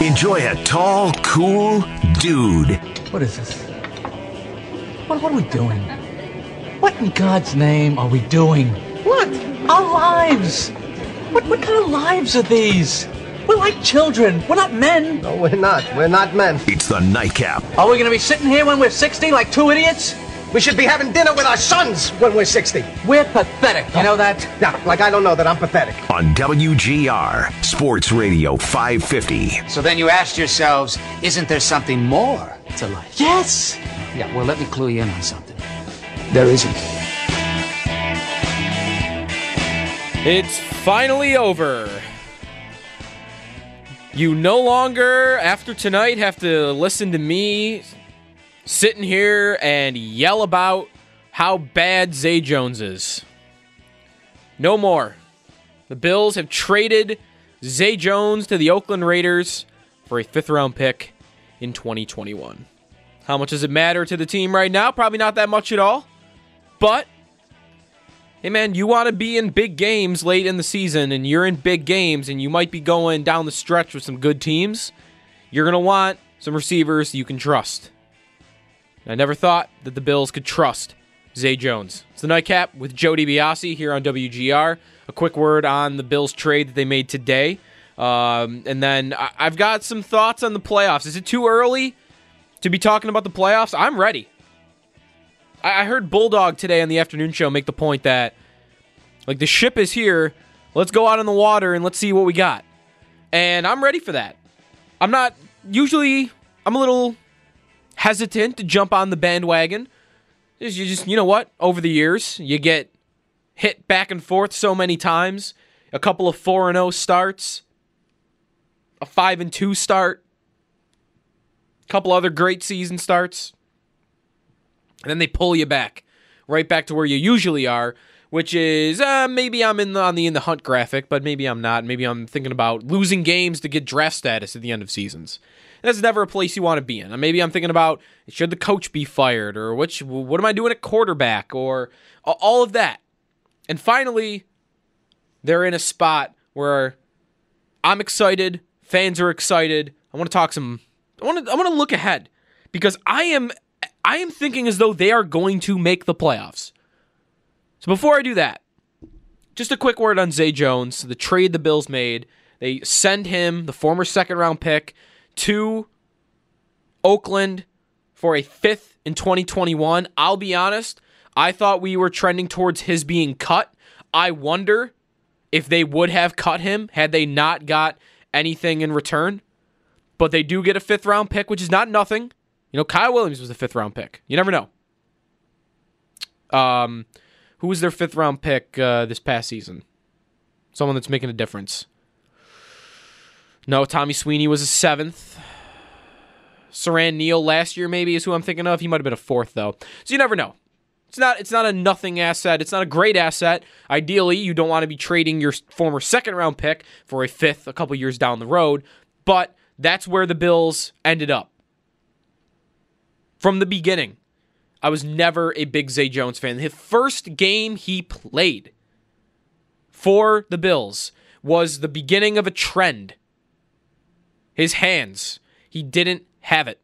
Enjoy a tall, cool dude. What is this? What, what are we doing? What in God's name are we doing? What? Our lives! What, what kind of lives are these? We're like children. We're not men. No, we're not. We're not men. It's the nightcap. Are we going to be sitting here when we're 60 like two idiots? We should be having dinner with our sons when we're 60. We're pathetic. You know that? Yeah, like I don't know that I'm pathetic. On WGR Sports Radio 550. So then you asked yourselves, isn't there something more to life? Yes. Yeah, well, let me clue you in on something. There isn't. It's finally over. You no longer, after tonight, have to listen to me sitting here and yell about how bad Zay Jones is. No more. The Bills have traded Zay Jones to the Oakland Raiders for a fifth round pick in 2021. How much does it matter to the team right now? Probably not that much at all. But, hey man, you want to be in big games late in the season, and you're in big games, and you might be going down the stretch with some good teams. You're going to want some receivers you can trust. I never thought that the Bills could trust Zay Jones. It's the nightcap with Joe DiBiase here on WGR. A quick word on the Bills trade that they made today. Um, and then I- I've got some thoughts on the playoffs. Is it too early to be talking about the playoffs? I'm ready. I, I heard Bulldog today on the afternoon show make the point that, like, the ship is here. Let's go out on the water and let's see what we got. And I'm ready for that. I'm not, usually, I'm a little hesitant to jump on the bandwagon. You just, you know what? Over the years, you get hit back and forth so many times. A couple of 4 and 0 starts, a 5 and 2 start, a couple other great season starts. And then they pull you back right back to where you usually are, which is uh, maybe I'm in the, on the in the hunt graphic, but maybe I'm not. Maybe I'm thinking about losing games to get draft status at the end of seasons. That's never a place you want to be in. Maybe I'm thinking about should the coach be fired or which what am I doing at quarterback or all of that. And finally, they're in a spot where I'm excited, fans are excited. I want to talk some I want to I want to look ahead because I am I am thinking as though they are going to make the playoffs. So before I do that, just a quick word on Zay Jones, the trade the Bills made. They send him, the former second round pick, to Oakland for a fifth in 2021. I'll be honest, I thought we were trending towards his being cut. I wonder if they would have cut him had they not got anything in return. But they do get a fifth round pick, which is not nothing. You know, Kyle Williams was a fifth round pick. You never know. Um, who was their fifth round pick uh, this past season? Someone that's making a difference. No, Tommy Sweeney was a seventh. Siran Neal last year maybe is who I'm thinking of. He might have been a fourth though. So you never know. It's not it's not a nothing asset. It's not a great asset. Ideally, you don't want to be trading your former second round pick for a fifth a couple years down the road, but that's where the Bills ended up. From the beginning, I was never a big Zay Jones fan. His first game he played for the Bills was the beginning of a trend. His hands, he didn't have it.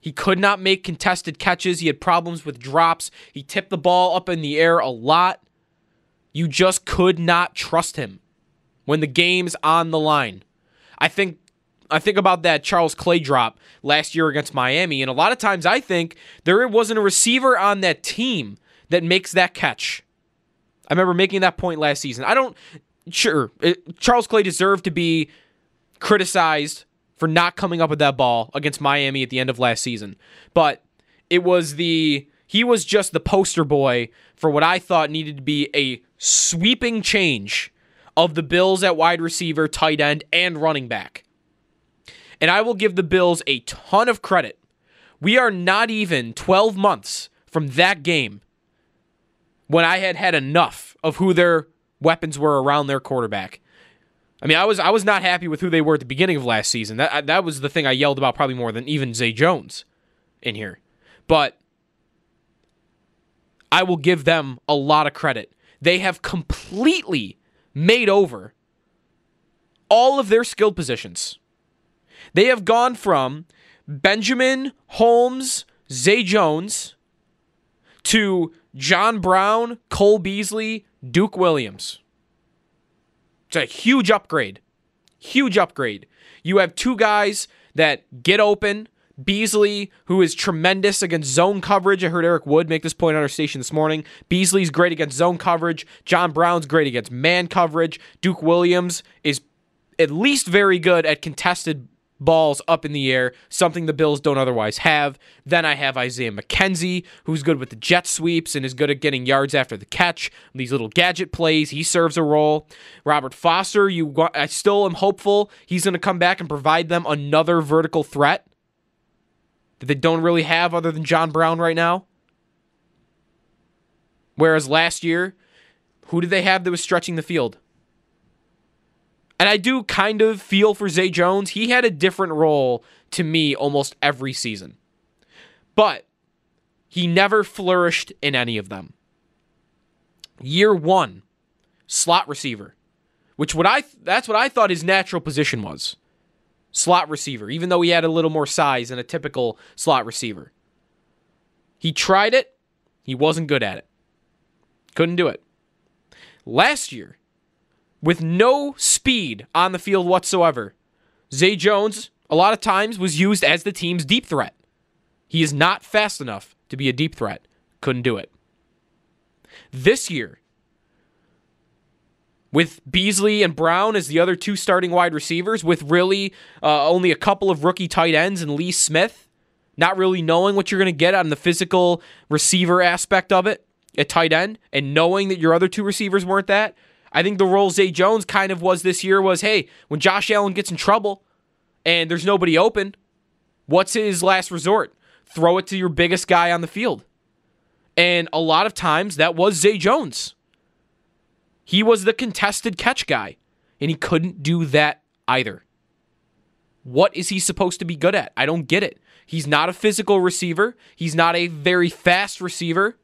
He could not make contested catches. He had problems with drops. He tipped the ball up in the air a lot. You just could not trust him when the game's on the line. I think I think about that Charles Clay drop last year against Miami, and a lot of times I think there wasn't a receiver on that team that makes that catch. I remember making that point last season. I don't sure it, Charles Clay deserved to be criticized for not coming up with that ball against Miami at the end of last season. But it was the he was just the poster boy for what I thought needed to be a sweeping change of the Bills at wide receiver, tight end, and running back. And I will give the Bills a ton of credit. We are not even 12 months from that game when I had had enough of who their weapons were around their quarterback. I mean, I was I was not happy with who they were at the beginning of last season. That that was the thing I yelled about probably more than even Zay Jones in here. But I will give them a lot of credit. They have completely made over all of their skilled positions. They have gone from Benjamin Holmes, Zay Jones to John Brown, Cole Beasley, Duke Williams. It's a huge upgrade. Huge upgrade. You have two guys that get open. Beasley, who is tremendous against zone coverage. I heard Eric Wood make this point on our station this morning. Beasley's great against zone coverage. John Brown's great against man coverage. Duke Williams is at least very good at contested balls up in the air, something the Bills don't otherwise have. Then I have Isaiah McKenzie, who's good with the jet sweeps and is good at getting yards after the catch. These little gadget plays, he serves a role. Robert Foster, you I still am hopeful he's going to come back and provide them another vertical threat that they don't really have other than John Brown right now. Whereas last year, who did they have that was stretching the field? And I do kind of feel for Zay Jones. He had a different role to me almost every season. But he never flourished in any of them. Year 1, slot receiver, which what I that's what I thought his natural position was. Slot receiver, even though he had a little more size than a typical slot receiver. He tried it, he wasn't good at it. Couldn't do it. Last year, with no speed on the field whatsoever. Zay Jones, a lot of times, was used as the team's deep threat. He is not fast enough to be a deep threat. Couldn't do it. This year, with Beasley and Brown as the other two starting wide receivers, with really uh, only a couple of rookie tight ends and Lee Smith, not really knowing what you're going to get on the physical receiver aspect of it at tight end, and knowing that your other two receivers weren't that, I think the role Zay Jones kind of was this year was hey, when Josh Allen gets in trouble and there's nobody open, what's his last resort? Throw it to your biggest guy on the field. And a lot of times that was Zay Jones. He was the contested catch guy, and he couldn't do that either. What is he supposed to be good at? I don't get it. He's not a physical receiver. He's not a very fast receiver.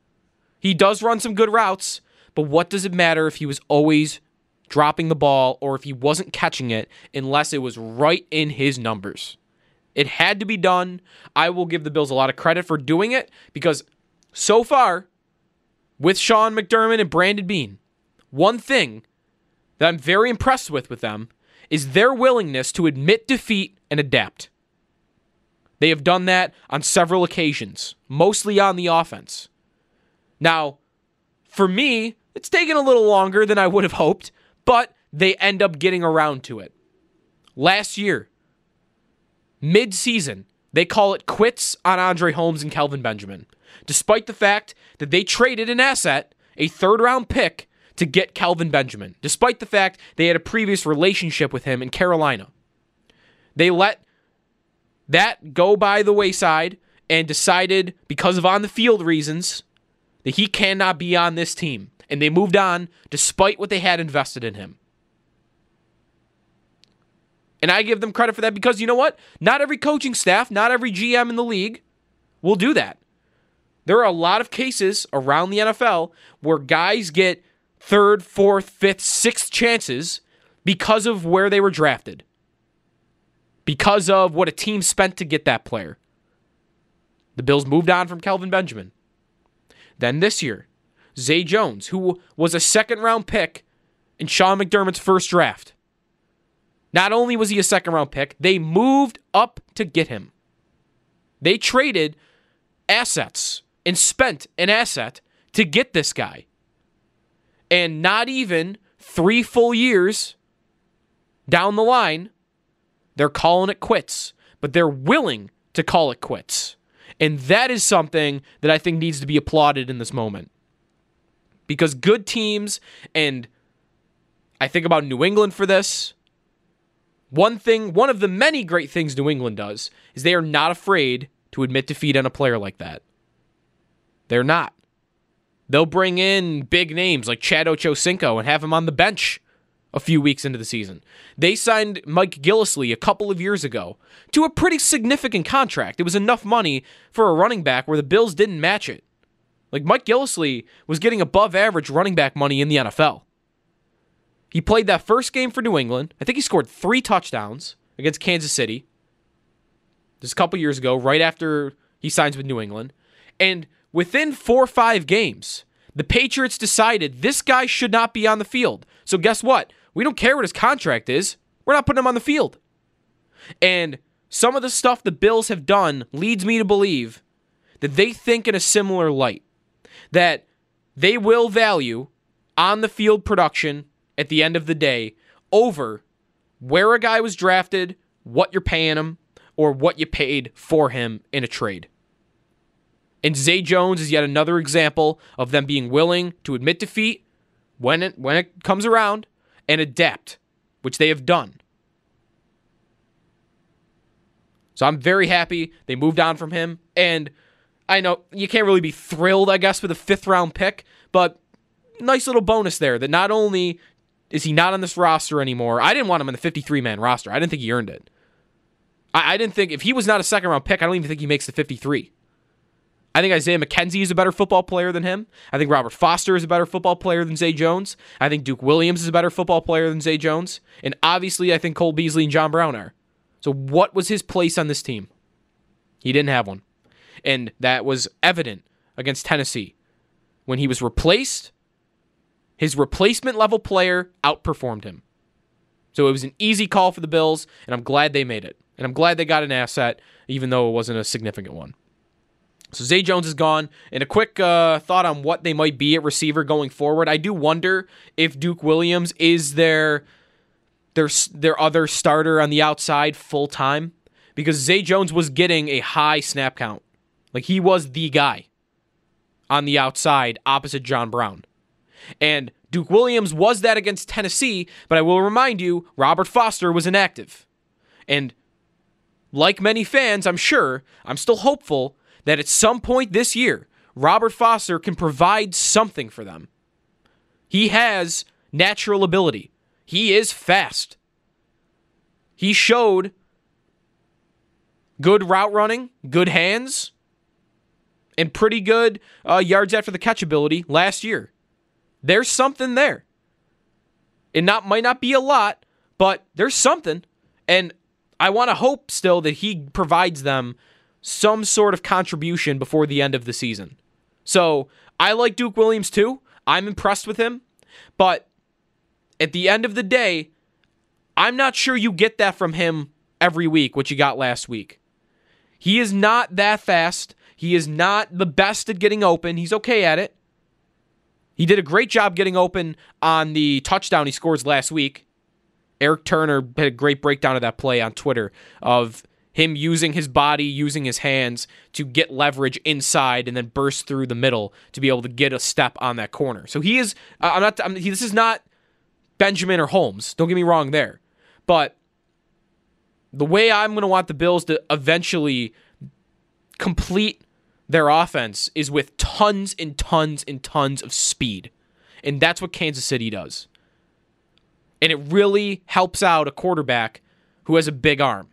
He does run some good routes, but what does it matter if he was always dropping the ball or if he wasn't catching it unless it was right in his numbers? It had to be done. I will give the Bills a lot of credit for doing it because so far, with Sean McDermott and Brandon Beane, one thing that I'm very impressed with with them is their willingness to admit defeat and adapt. They have done that on several occasions, mostly on the offense. Now, for me, it's taken a little longer than I would have hoped, but they end up getting around to it. Last year, mid season, they call it quits on Andre Holmes and Kelvin Benjamin, despite the fact that they traded an asset, a third round pick, to get Kelvin Benjamin, despite the fact they had a previous relationship with him in Carolina. They let that go by the wayside and decided, because of on the field reasons, that he cannot be on this team and they moved on despite what they had invested in him. And I give them credit for that because you know what? Not every coaching staff, not every GM in the league will do that. There are a lot of cases around the NFL where guys get third, fourth, fifth, sixth chances because of where they were drafted, because of what a team spent to get that player. The Bills moved on from Kelvin Benjamin. Then this year, Zay Jones, who was a second round pick in Sean McDermott's first draft. Not only was he a second round pick, they moved up to get him. They traded assets and spent an asset to get this guy. And not even three full years down the line, they're calling it quits, but they're willing to call it quits. And that is something that I think needs to be applauded in this moment because good teams, and I think about New England for this, One thing, one of the many great things New England does is they are not afraid to admit defeat on a player like that. They're not. They'll bring in big names like Chad Ochocinco and have him on the bench a few weeks into the season. They signed Mike Gillislee a couple of years ago to a pretty significant contract. It was enough money for a running back where the Bills didn't match it. Like Mike Gillislee was getting above average running back money in the NFL. He played that first game for New England. I think he scored three touchdowns against Kansas City. Just a couple years ago, right after he signs with New England. And within four or five games, the Patriots decided this guy should not be on the field. So guess what? We don't care what his contract is. We're not putting him on the field. And some of the stuff the Bills have done leads me to believe that they think in a similar light. That they will value on the field production at the end of the day over where a guy was drafted, what you're paying him, or what you paid for him in a trade. And Zay Jones is yet another example of them being willing to admit defeat when it when it comes around and adapt, which they have done. So I'm very happy they moved on from him. And I know you can't really be thrilled, I guess, with a fifth round pick, but nice little bonus there that not only is he not on this roster anymore, I didn't want him in the 53 man roster. I didn't think he earned it. I, I didn't think if he was not a second round pick, I don't even think he makes the 53. I think Isaiah McKenzie is a better football player than him. I think Robert Foster is a better football player than Zay Jones. I think Duke Williams is a better football player than Zay Jones. And obviously, I think Cole Beasley and John Brown are. So, what was his place on this team? He didn't have one. And that was evident against Tennessee. When he was replaced, his replacement level player outperformed him. So, it was an easy call for the Bills, and I'm glad they made it. And I'm glad they got an asset, even though it wasn't a significant one. So Zay Jones is gone. And a quick uh, thought on what they might be at receiver going forward. I do wonder if Duke Williams is their their their other starter on the outside full time because Zay Jones was getting a high snap count. Like he was the guy on the outside opposite John Brown. And Duke Williams was that against Tennessee, but I will remind you, Robert Foster was inactive. And like many fans, I'm sure, I'm still hopeful that at some point this year, Robert Foster can provide something for them. He has natural ability. He is fast. He showed good route running, good hands, and pretty good uh, yards after the catch ability last year. There's something there. It not might not be a lot, but there's something, and I want to hope still that he provides them some sort of contribution before the end of the season. So I like Duke Williams too. I'm impressed with him. But at the end of the day, I'm not sure you get that from him every week, what you got last week. He is not that fast. He is not the best at getting open. He's okay at it. He did a great job getting open on the touchdown he scores last week. Eric Turner had a great breakdown of that play on Twitter of him using his body, using his hands to get leverage inside and then burst through the middle to be able to get a step on that corner. So he is. I'm not. I'm, he, this is not Benjamin or Holmes. Don't get me wrong there, but the way I'm going to want the Bills to eventually complete their offense is with tons and tons and tons of speed. And that's what Kansas City does. And it really helps out a quarterback who has a big arm.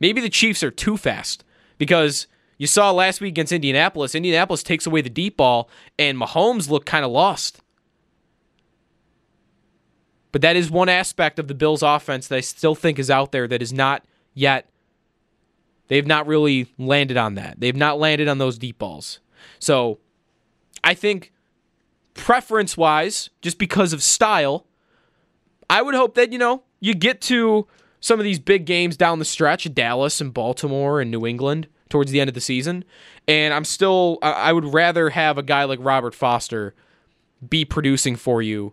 Maybe the Chiefs are too fast because you saw last week against Indianapolis. Indianapolis takes away the deep ball, and Mahomes looked kind of lost. But that is one aspect of the Bills' offense that I still think is out there that is not yet. They've not really landed on that. They've not landed on those deep balls. So I think preference wise, just because of style, I would hope that, you know, you get to some of these big games down the stretch, Dallas and Baltimore and New England towards the end of the season. And I'm still, I would rather have a guy like Robert Foster be producing for you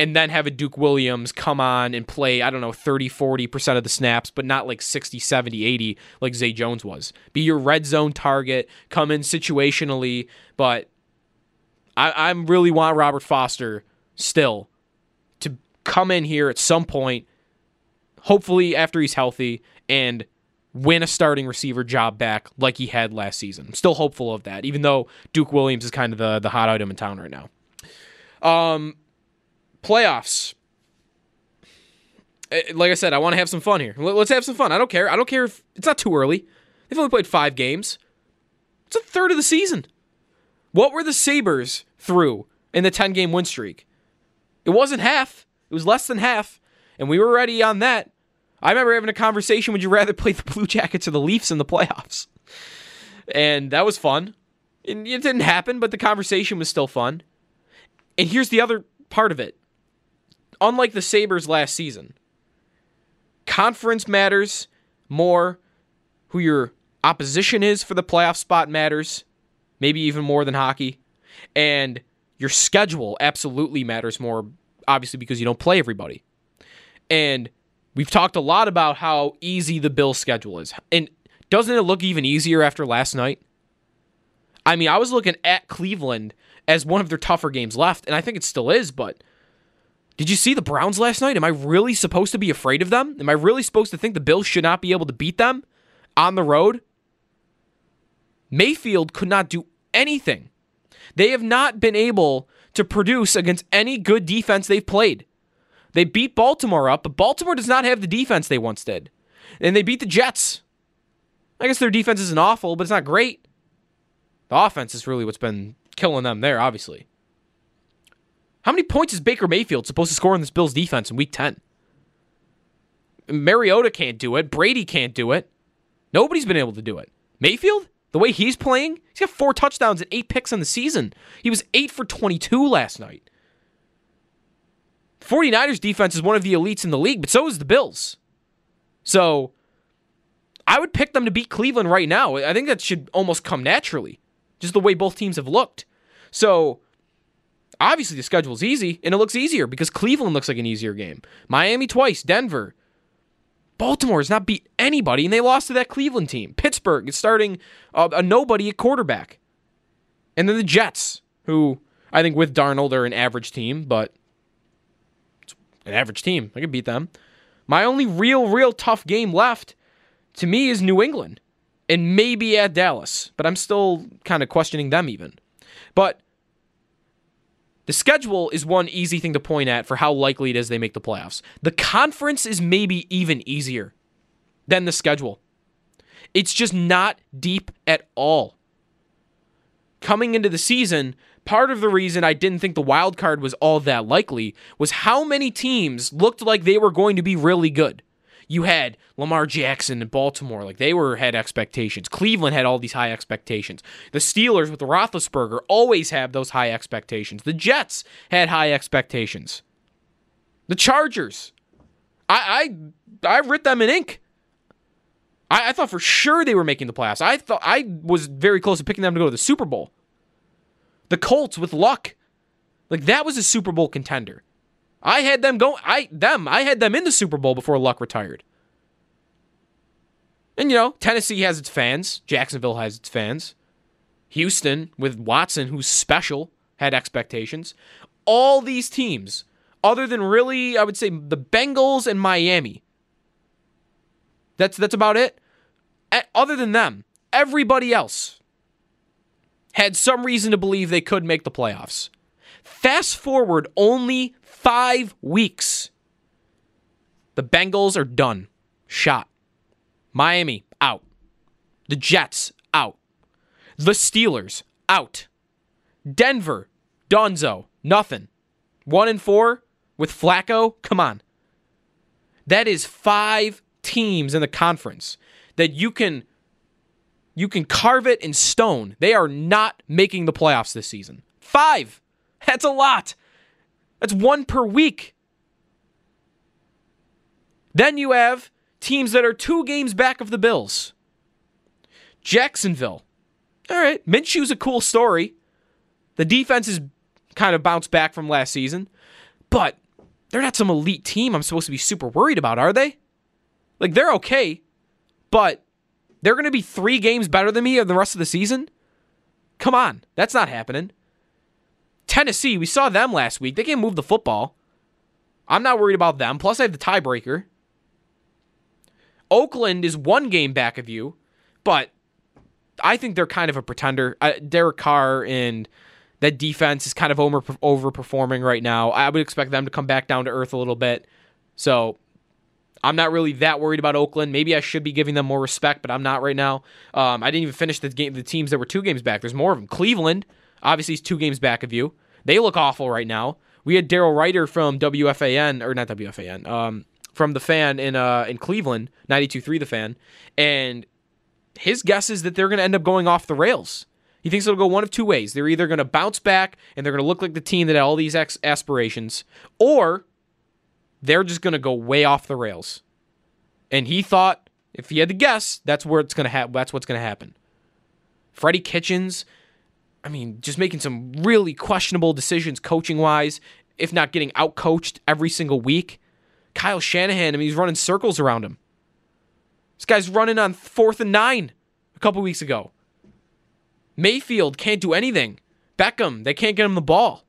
and then have a Duke Williams come on and play, I don't know, 30, 40% of the snaps, but not like 60, 70, 80 like Zay Jones was. Be your red zone target, come in situationally, but I, I really want Robert Foster still to come in here at some point hopefully after he's healthy and win a starting receiver job back like he had last season. I'm still hopeful of that, even though Duke Williams is kind of the, the hot item in town right now. Um, playoffs. Eh, Like I said, I want to have some fun here. Let- Let's have some fun. I don't care. I don't care if it's not too early. They've only played five games. It's a third of the season. What were the Sabres through in the 10 game win streak? It wasn't half, it was less than half. And we were ready on that. I remember having a conversation would you rather play the Blue Jackets or the Leafs in the playoffs? And that was fun. It didn't happen, but the conversation was still fun. And here's the other part of it. Unlike the Sabres last season, conference matters more. Who your opposition is for the playoff spot matters, maybe even more than hockey. And your schedule absolutely matters more, obviously, because you don't play everybody. And we've talked a lot about how easy the Bills' schedule is. And doesn't it look even easier after last night? I mean, I was looking at Cleveland as one of their tougher games left, and I think it still is, but did you see the Browns last night? Am I really supposed to be afraid of them? Am I really supposed to think the Bills should not be able to beat them on the road? Mayfield could not do anything. They have not been able to produce against any good defense they've played. They beat Baltimore up, but Baltimore does not have the defense they once did. And they beat the Jets. I guess their defense isn't awful, but it's not great. The offense is really what's been killing them there, obviously. How many points is Baker Mayfield supposed to score in this Bills defense in week 10? Mariota can't do it. Brady can't do it. Nobody's been able to do it. Mayfield, the way he's playing, he's got four touchdowns and eight picks on the season. He was 8 for 22 last night. 49ers defense is one of the elites in the league, but so is the Bills. So I would pick them to beat Cleveland right now. I think that should almost come naturally, just the way both teams have looked. So obviously the schedule's easy, and it looks easier because Cleveland looks like an easier game. Miami twice, Denver. Baltimore has not beat anybody, and they lost to that Cleveland team. Pittsburgh is starting a, a nobody at quarterback. And then the Jets, who I think with Darnold are an average team, but an average team. I could beat them. My only real, real tough game left to me is New England and maybe at Dallas, but I'm still kind of questioning them even. But the schedule is one easy thing to point at for how likely it is they make the playoffs. The conference is maybe even easier than the schedule. It's just not deep at all. Coming into the season, part of the reason I didn't think the wild card was all that likely was how many teams looked like they were going to be really good. You had Lamar Jackson in Baltimore, like they were had expectations. Cleveland had all these high expectations. The Steelers with Roethlisberger always have those high expectations. The Jets had high expectations. The Chargers, I I, I writ them in ink. I, I thought for sure they were making the playoffs. I thought I was very close to picking them to go to the Super Bowl. The Colts with luck, like that was a Super Bowl contender. I had them go. I them. I had them in the Super Bowl before Luck retired. And you know, Tennessee has its fans. Jacksonville has its fans. Houston with Watson, who's special, had expectations. All these teams, other than really, I would say the Bengals and Miami. That's that's about it. Other than them, everybody else had some reason to believe they could make the playoffs. Fast forward only five weeks. The Bengals are done. Shot. Miami, out. The Jets, out. The Steelers, out. Denver, Donzo, nothing. One and four with Flacco, come on. That is five teams in the conference that you can you can carve it in stone. They are not making the playoffs this season. Five. That's a lot. That's one per week. Then you have teams that are two games back of the Bills. Jacksonville. All right. Minshew's a cool story. The defense is kind of bounced back from last season, but they're not some elite team I'm supposed to be super worried about, are they? Like, they're okay, but they're going to be three games better than me in the rest of the season? Come on. That's not happening. Tennessee, we saw them last week. They can't move the football. I'm not worried about them. Plus, I have the tiebreaker. Oakland is one game back of you, but I think they're kind of a pretender. Uh, Derek Carr and that defense is kind of over overperforming right now. I would expect them to come back down to earth a little bit. So I'm not really that worried about Oakland. Maybe I should be giving them more respect, but I'm not right now. Um, I didn't even finish the game. The teams that were two games back. There's more of them. Cleveland, obviously, is two games back of you. They look awful right now. We had Daryl Ruiter from WFAN or not WFAN, um, from the fan in uh in Cleveland, 92.3 the fan, and his guess is that they're going to end up going off the rails. He thinks it'll go one of two ways. They're either going to bounce back and they're going to look like the team that had all these ex- aspirations, or they're just going to go way off the rails. And he thought, if he had to guess, that's where it's going to happen. That's what's going to happen. Freddie Kitchens, I mean, just making some really questionable decisions coaching wise, if not getting out coached every single week. Kyle Shanahan, I mean, he's running circles around him. This guy's running on fourth and nine a couple weeks ago. Mayfield can't do anything. Beckham, they can't get him the ball.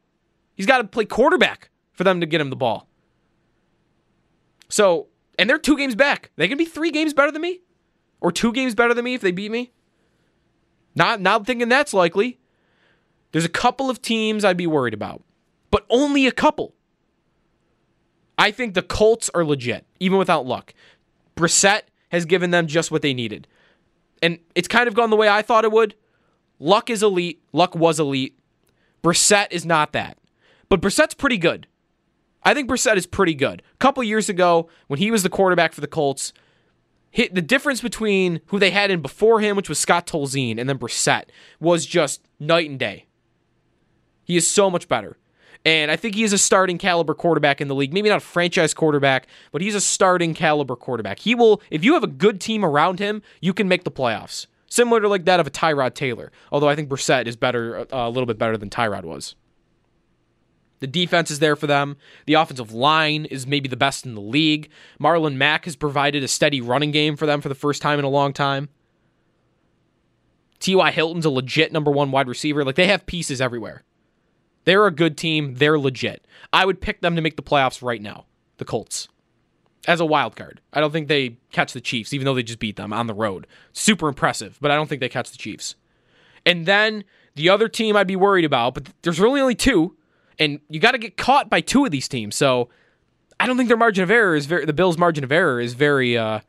He's got to play quarterback for them to get him the ball. So, and they're two games back. They can be three games better than me, or two games better than me if they beat me. Not, not thinking that's likely. There's a couple of teams I'd be worried about, but only a couple. I think the Colts are legit, even without luck. Brissett has given them just what they needed. And it's kind of gone the way I thought it would. Luck is elite. Luck was elite. Brissett is not that. But Brissett's pretty good. I think Brissett is pretty good. A couple years ago, when he was the quarterback for the Colts, hit the difference between who they had in before him, which was Scott Tolzien, and then Brissett, was just night and day. He is so much better. And I think he is a starting caliber quarterback in the league. Maybe not a franchise quarterback, but he's a starting caliber quarterback. He will, if you have a good team around him, you can make the playoffs. Similar to like that of a Tyrod Taylor. Although I think Brissett is better, uh, a little bit better than Tyrod was. The defense is there for them. The offensive line is maybe the best in the league. Marlon Mack has provided a steady running game for them for the first time in a long time. T.Y. Hilton's a legit number one wide receiver. Like they have pieces everywhere. They're a good team. They're legit. I would pick them to make the playoffs right now, the Colts, as a wild card. I don't think they catch the Chiefs, even though they just beat them on the road. Super impressive, but I don't think they catch the Chiefs. And then the other team I'd be worried about, but there's really only two, and you got to get caught by two of these teams. So I don't think their margin of error is very. The Bills' margin of error is very uh,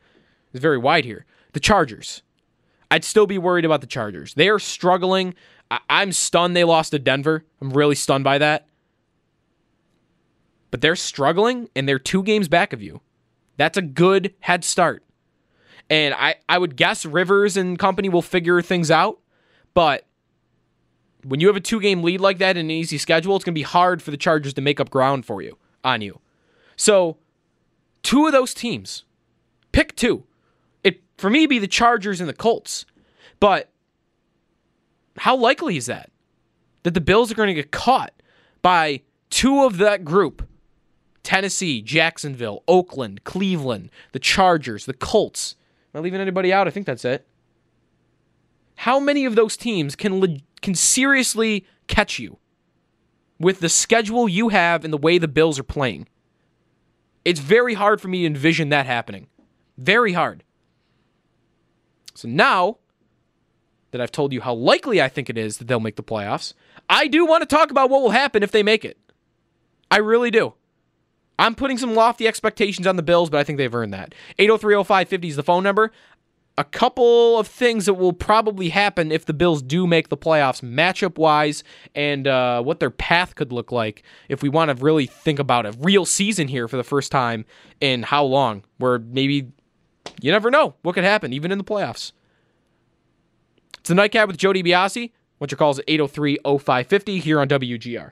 is very wide here. The Chargers. I'd still be worried about the Chargers. They are struggling. I- am stunned they lost to Denver. I'm really stunned by that. But they're struggling and they're two games back of you. That's a good head start. And I, I would guess Rivers and company will figure things out. But when you have a two game lead like that in an easy schedule, it's going to be hard for the Chargers to make up ground for you, on you. So, two of those teams, pick two. It, for me, be the Chargers and the Colts. But how likely is that? That the Bills are going to get caught by two of that group Tennessee, Jacksonville, Oakland, Cleveland, the Chargers, the Colts. Am I leaving anybody out? I think that's it. How many of those teams can can seriously catch you with the schedule you have and the way the Bills are playing? It's very hard for me to envision that happening. Very hard. So now that I've told you how likely I think it is that they'll make the playoffs, I do want to talk about what will happen if they make it. I really do. I'm putting some lofty expectations on the Bills, but I think they've earned that. 8030550 is the phone number. A couple of things that will probably happen if the Bills do make the playoffs, matchup wise, and uh, what their path could look like if we want to really think about a real season here for the first time in how long, where maybe you never know what could happen, even in the playoffs. It's the Nightcap with Jody DiBiase. What's your calls at 803 0550 here on WGR.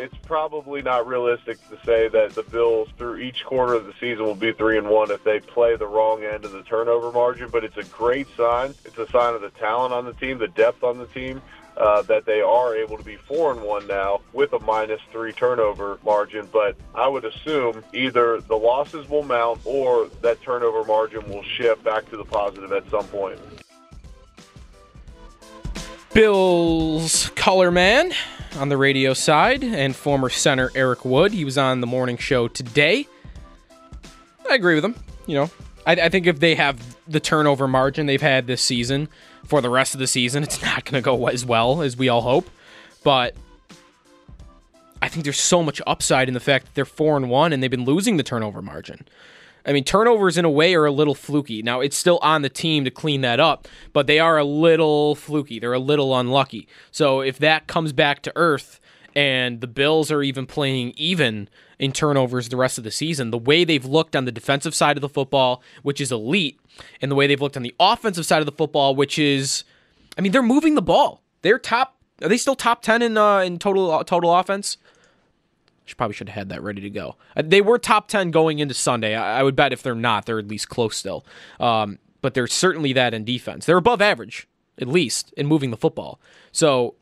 It's probably not realistic to say that the Bills through each quarter of the season will be three and one if they play the wrong end of the turnover margin. But it's a great sign. It's a sign of the talent on the team, the depth on the team. Uh, that they are able to be four and one now with a minus three turnover margin, but I would assume either the losses will mount or that turnover margin will shift back to the positive at some point. Bills color man on the radio side and former center Eric Wood. He was on the morning show today. I agree with him. You know, I, I think if they have the turnover margin they've had this season for the rest of the season, it's not going to go as well as we all hope. But I think there's so much upside in the fact that they're four and one and they've been losing the turnover margin. I mean, turnovers in a way are a little fluky. Now, it's still on the team to clean that up, but they are a little fluky. They're a little unlucky. So if that comes back to earth and the Bills are even playing even in turnovers the rest of the season, the way they've looked on the defensive side of the football, which is elite, and the way they've looked on the offensive side of the football, which is, I mean, they're moving the ball. They're top. Are they still top ten in uh, in total total offense? Should probably should have had that ready to go. Uh, They were top ten going into Sunday. I, would bet if they're not, they're at least close still. Um, but they're certainly that in defense. They're above average, at least, in moving the football. So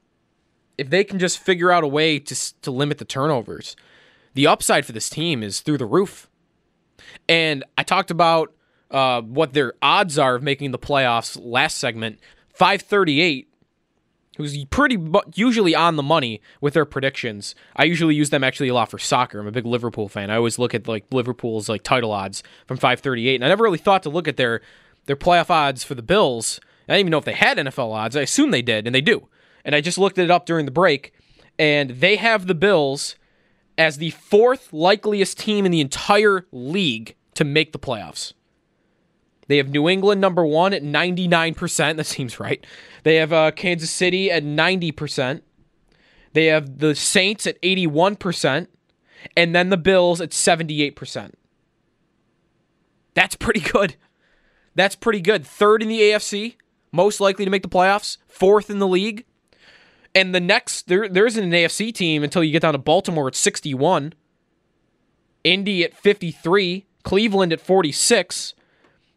if they can just figure out a way to to limit the turnovers, the upside for this team is through the roof. And I talked about uh, what their odds are of making the playoffs last segment. Five thirty eight who's pretty bu- usually on the money with their predictions. I usually use them actually a lot for soccer. I'm a big Liverpool fan. I always look at like Liverpool's like title odds from 538, and I never really thought to look at their their playoff odds for the Bills. I didn't even know if they had NFL odds. I assume they did, and they do. And I just looked it up during the break, and they have the Bills as the fourth likeliest team in the entire league to make the playoffs. They have New England number one at 99%. That seems right. They have uh, Kansas City at 90%. They have the Saints at 81%. And then the Bills at 78%. That's pretty good. That's pretty good. Third in the AFC, most likely to make the playoffs. Fourth in the league. And the next, there, there isn't an AFC team until you get down to Baltimore at 61. Indy at 53. Cleveland at 46.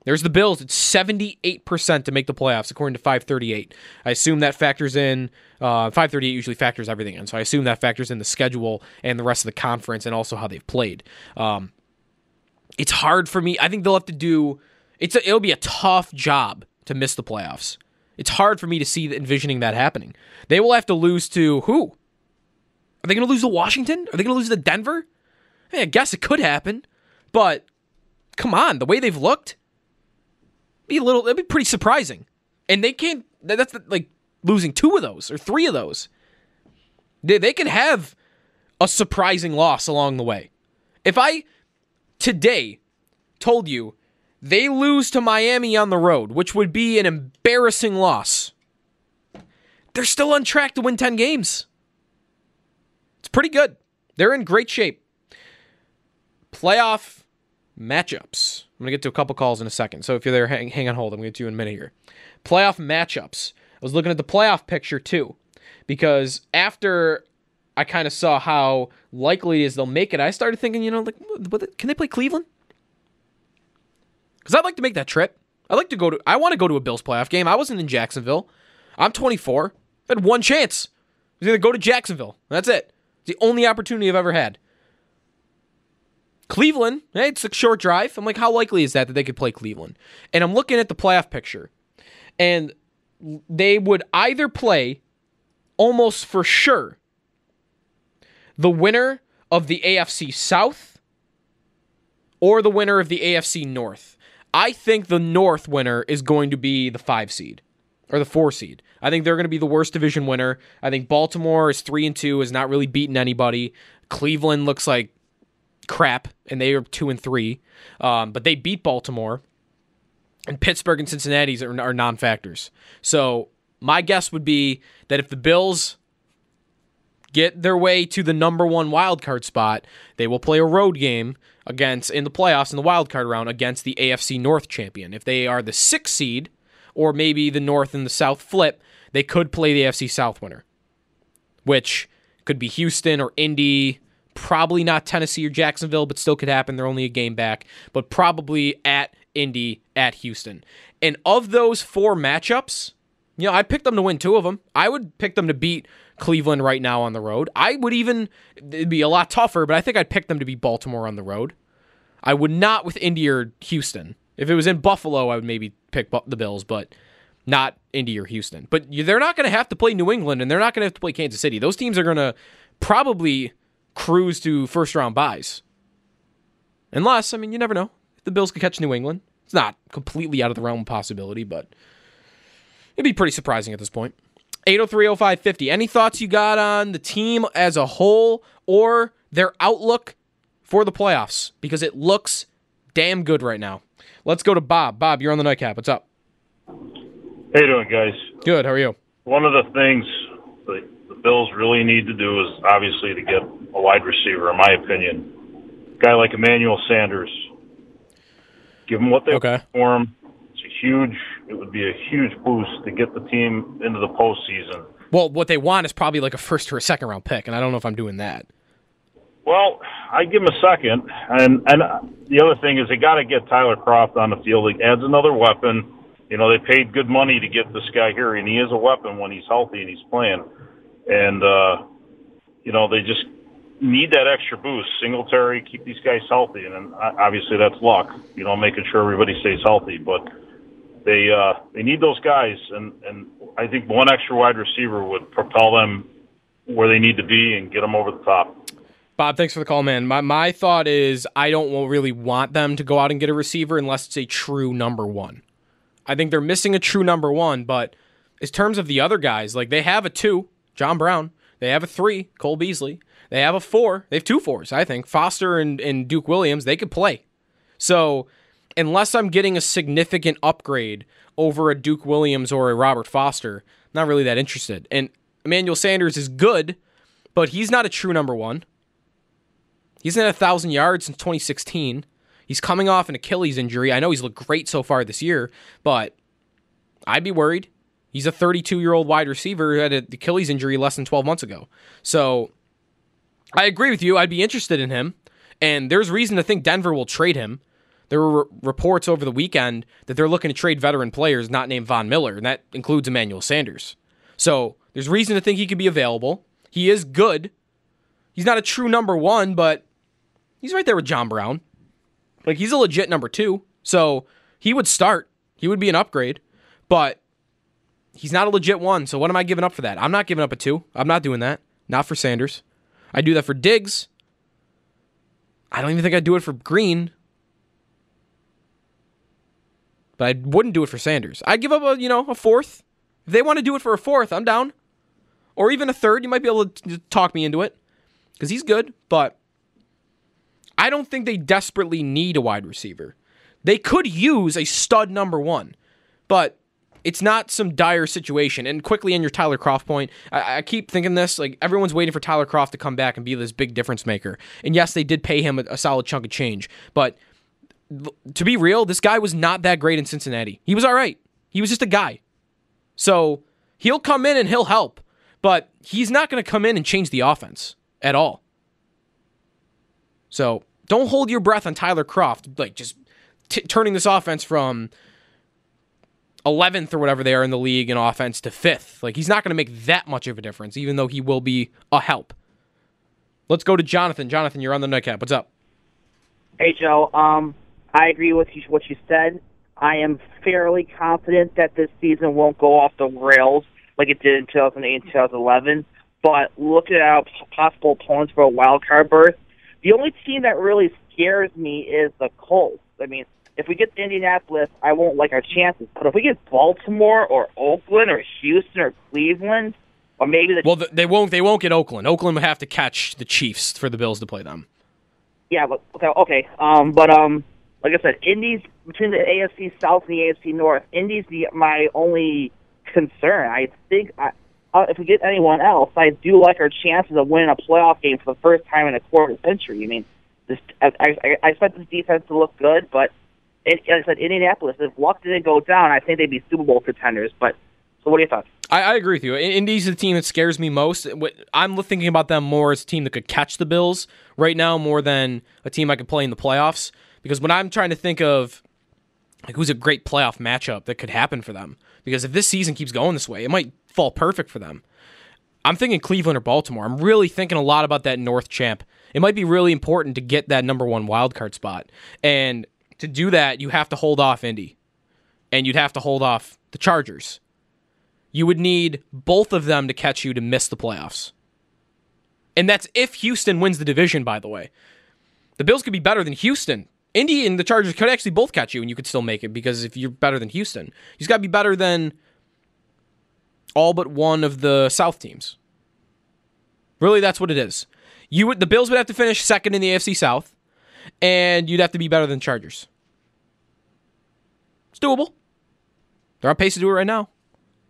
There's the Bills. It's 78% to make the playoffs, according to 538. I assume that factors in, uh, 538 usually factors everything in. So I assume that factors in the schedule and the rest of the conference and also how they've played. Um, it's hard for me. I think they'll have to do, it's a, it'll be a tough job to miss the playoffs. It's hard for me to see envisioning that happening. They will have to lose to who? Are they going to lose to Washington? Are they going to lose to Denver? I, guess it could happen, but come on, the way they've looked, be a little. That'd be pretty surprising. And they can't. That's like losing two of those or three of those. They they could have a surprising loss along the way. If I today told you they lose to Miami on the road, which would be an embarrassing loss, they're still on track to win 10 games. It's pretty good. They're in great shape. Playoff matchups. I'm going to get to a couple calls in a second. So if you're there, hang, hang on hold. I'm going to get to you in a minute here. Playoff matchups. I was looking at the playoff picture too, because after I kind of saw how likely it is they'll make it, I started thinking, you know, like, can they play Cleveland? Because I'd like to make that trip. I'd like to go to. I want to go to a Bills playoff game. I wasn't in Jacksonville. I'm 24. I had one chance. I was going to go to Jacksonville. That's it. It's the only opportunity I've ever had. Cleveland, hey, it's a short drive. I'm like, how likely is that that they could play Cleveland? And I'm looking at the playoff picture, and they would either play almost for sure the winner of the AFC South or the winner of the AFC North. I think the North winner is going to be the five seed or the four seed. I think they're going to be the worst division winner. I think Baltimore is three and two, has not really beaten anybody. Cleveland looks like crap, and they are two and three. Um, but they beat Baltimore, and Pittsburgh and Cincinnati's are, are non-factors. So my guess would be that if the Bills get their way to the number one wild card spot, they will play a road game against in the playoffs in the wild card round against the AFC North champion. If they are the sixth seed, or maybe the North and the South flip, they could play the AFC South winner, which could be Houston or Indy. Probably not Tennessee or Jacksonville, but still could happen. They're only a game back, but probably at Indy, at Houston. And of those four matchups, you know, I picked them to win two of them. I would pick them to beat Cleveland right now on the road. I would even, it'd be a lot tougher, but I think I'd pick them to beat Baltimore on the road. I would not with Indy or Houston. If it was in Buffalo, I would maybe pick the Bills, but not Indy or Houston. But they're not going to have to play New England and they're not going to have to play Kansas City. Those teams are going to probably cruise to first round byes. Unless, I mean, you never know. The Bills could catch New England. It's not completely out of the realm of possibility, but it'd be pretty surprising at this point. 8030550. Any thoughts you got on the team as a whole or their outlook for the playoffs? Because it looks damn good right now. Let's go to Bob. Bob, you're on the nightcap. What's up? How you doing, guys? Good. How are you? One of the things the Bills really need to do is obviously to get a wide receiver, in my opinion. A guy like Emmanuel Sanders. Give them what they okay. want for him. It's a huge. It would be a huge boost to get the team into the postseason. Well, what they want is probably like a first or a second round pick, and I don't know if I'm doing that. Well, I give him a second, and and uh, the other thing is they got to get Tyler Kroft on the field. It adds another weapon. You know, they paid good money to get this guy here, and he is a weapon when he's healthy and he's playing. And uh, you know, they just need that extra boost. Singletary, keep these guys healthy, and then obviously that's luck. You know, making sure everybody stays healthy, but they uh, they need those guys, and and I think one extra wide receiver would propel them where they need to be and get them over the top. Bob, thanks for the call, man. My my thought is I don't really want them to go out and get a receiver unless it's a true number one. I think they're missing a true number one, but in terms of the other guys, like they have a two, John Brown. They have a three, Cole Beasley. They have a four. They have two fours, I think. Foster and, and Duke Williams, they could play. So unless I'm getting a significant upgrade over a Duke Williams or a Robert Foster, not really that interested. And Emmanuel Sanders is good, but he's not a true number one. He's at a thousand yards since 2016. He's coming off an Achilles injury. I know he's looked great so far this year, but I'd be worried. He's a 32 year old wide receiver who had an Achilles injury less than 12 months ago. So I agree with you. I'd be interested in him. And there's reason to think Denver will trade him. There were reports over the weekend that they're looking to trade veteran players not named Von Miller, and that includes Emmanuel Sanders. So there's reason to think he could be available. He is good. He's not a true number one, but he's right there with John Brown. Like he's a legit number two. So he would start. He would be an upgrade. But he's not a legit one. So what am I giving up for that? I'm not giving up a two. I'm not doing that. Not for Sanders. I do that for Diggs. I don't even think I'd do it for Green. But I wouldn't do it for Sanders. I'd give up a, you know, a fourth. If they want to do it for a fourth, I'm down. Or even a third. You might be able to talk me into it. Because he's good, but I don't think they desperately need a wide receiver. They could use a stud number one, but it's not some dire situation. And quickly on your Tyler Kroft point, I, I, keep thinking this like everyone's waiting for Tyler Kroft to come back and be this big difference maker. And yes, they did pay him a, a solid chunk of change, but to be real, this guy was not that great in Cincinnati. He was all right. He was just a guy. So he'll come in and he'll help, but he's not going to come in and change the offense at all. So don't hold your breath on Tyler Kroft, like just t- turning this offense from 11th or whatever they are in the league in offense to 5th. Like he's not going to make that much of a difference, even though he will be a help. Let's go to Jonathan. Jonathan, you're on the nightcap. What's up? Hey Joe. Um, I agree with you, what you said. I am fairly confident that this season won't go off the rails like it did in 2008 and 2011. But looking at our possible opponents for a wild card berth, the only team that really scares me is the Colts. I mean, if we get to Indianapolis, I won't like our chances. But if we get Baltimore or Oakland or Houston or Cleveland, or maybe the well, they won't. They won't get Oakland. Oakland would have to catch the Chiefs for the Bills to play them. Yeah, but okay, okay. Um, but um, like I said, Indy's between the AFC South and the AFC North. Indy's the my only concern. I think I, uh, if we get anyone else, I do like our chances of winning a playoff game for the first time in a quarter century. I mean, this I, I, I expect this defense to look good, but it, as I said, Indianapolis, if luck didn't go down, I think they'd be Super Bowl contenders. But so, what are your thoughts? I, I agree with you. Indy's the team that scares me most. I'm thinking about them more as a team that could catch the Bills right now more than a team I could play in the playoffs. Because when I'm trying to think of like who's a great playoff matchup that could happen for them, because if this season keeps going this way, it might fall perfect for them. I'm thinking Cleveland or Baltimore. I'm really thinking a lot about that North champ. It might be really important to get that number one wild card spot. And to do that, you have to hold off Indy. And you'd have to hold off the Chargers. You would need both of them to catch you to miss the playoffs. And that's if Houston wins the division, by the way. The Bills could be better than Houston. Indy and the Chargers could actually both catch you and you could still make it because if you're better than Houston, you have got to be better than all but one of the South teams. Really, that's what it is. You would the Bills would have to finish second in the AFC South, and you'd have to be better than Chargers. Doable. They're on pace to do it right now.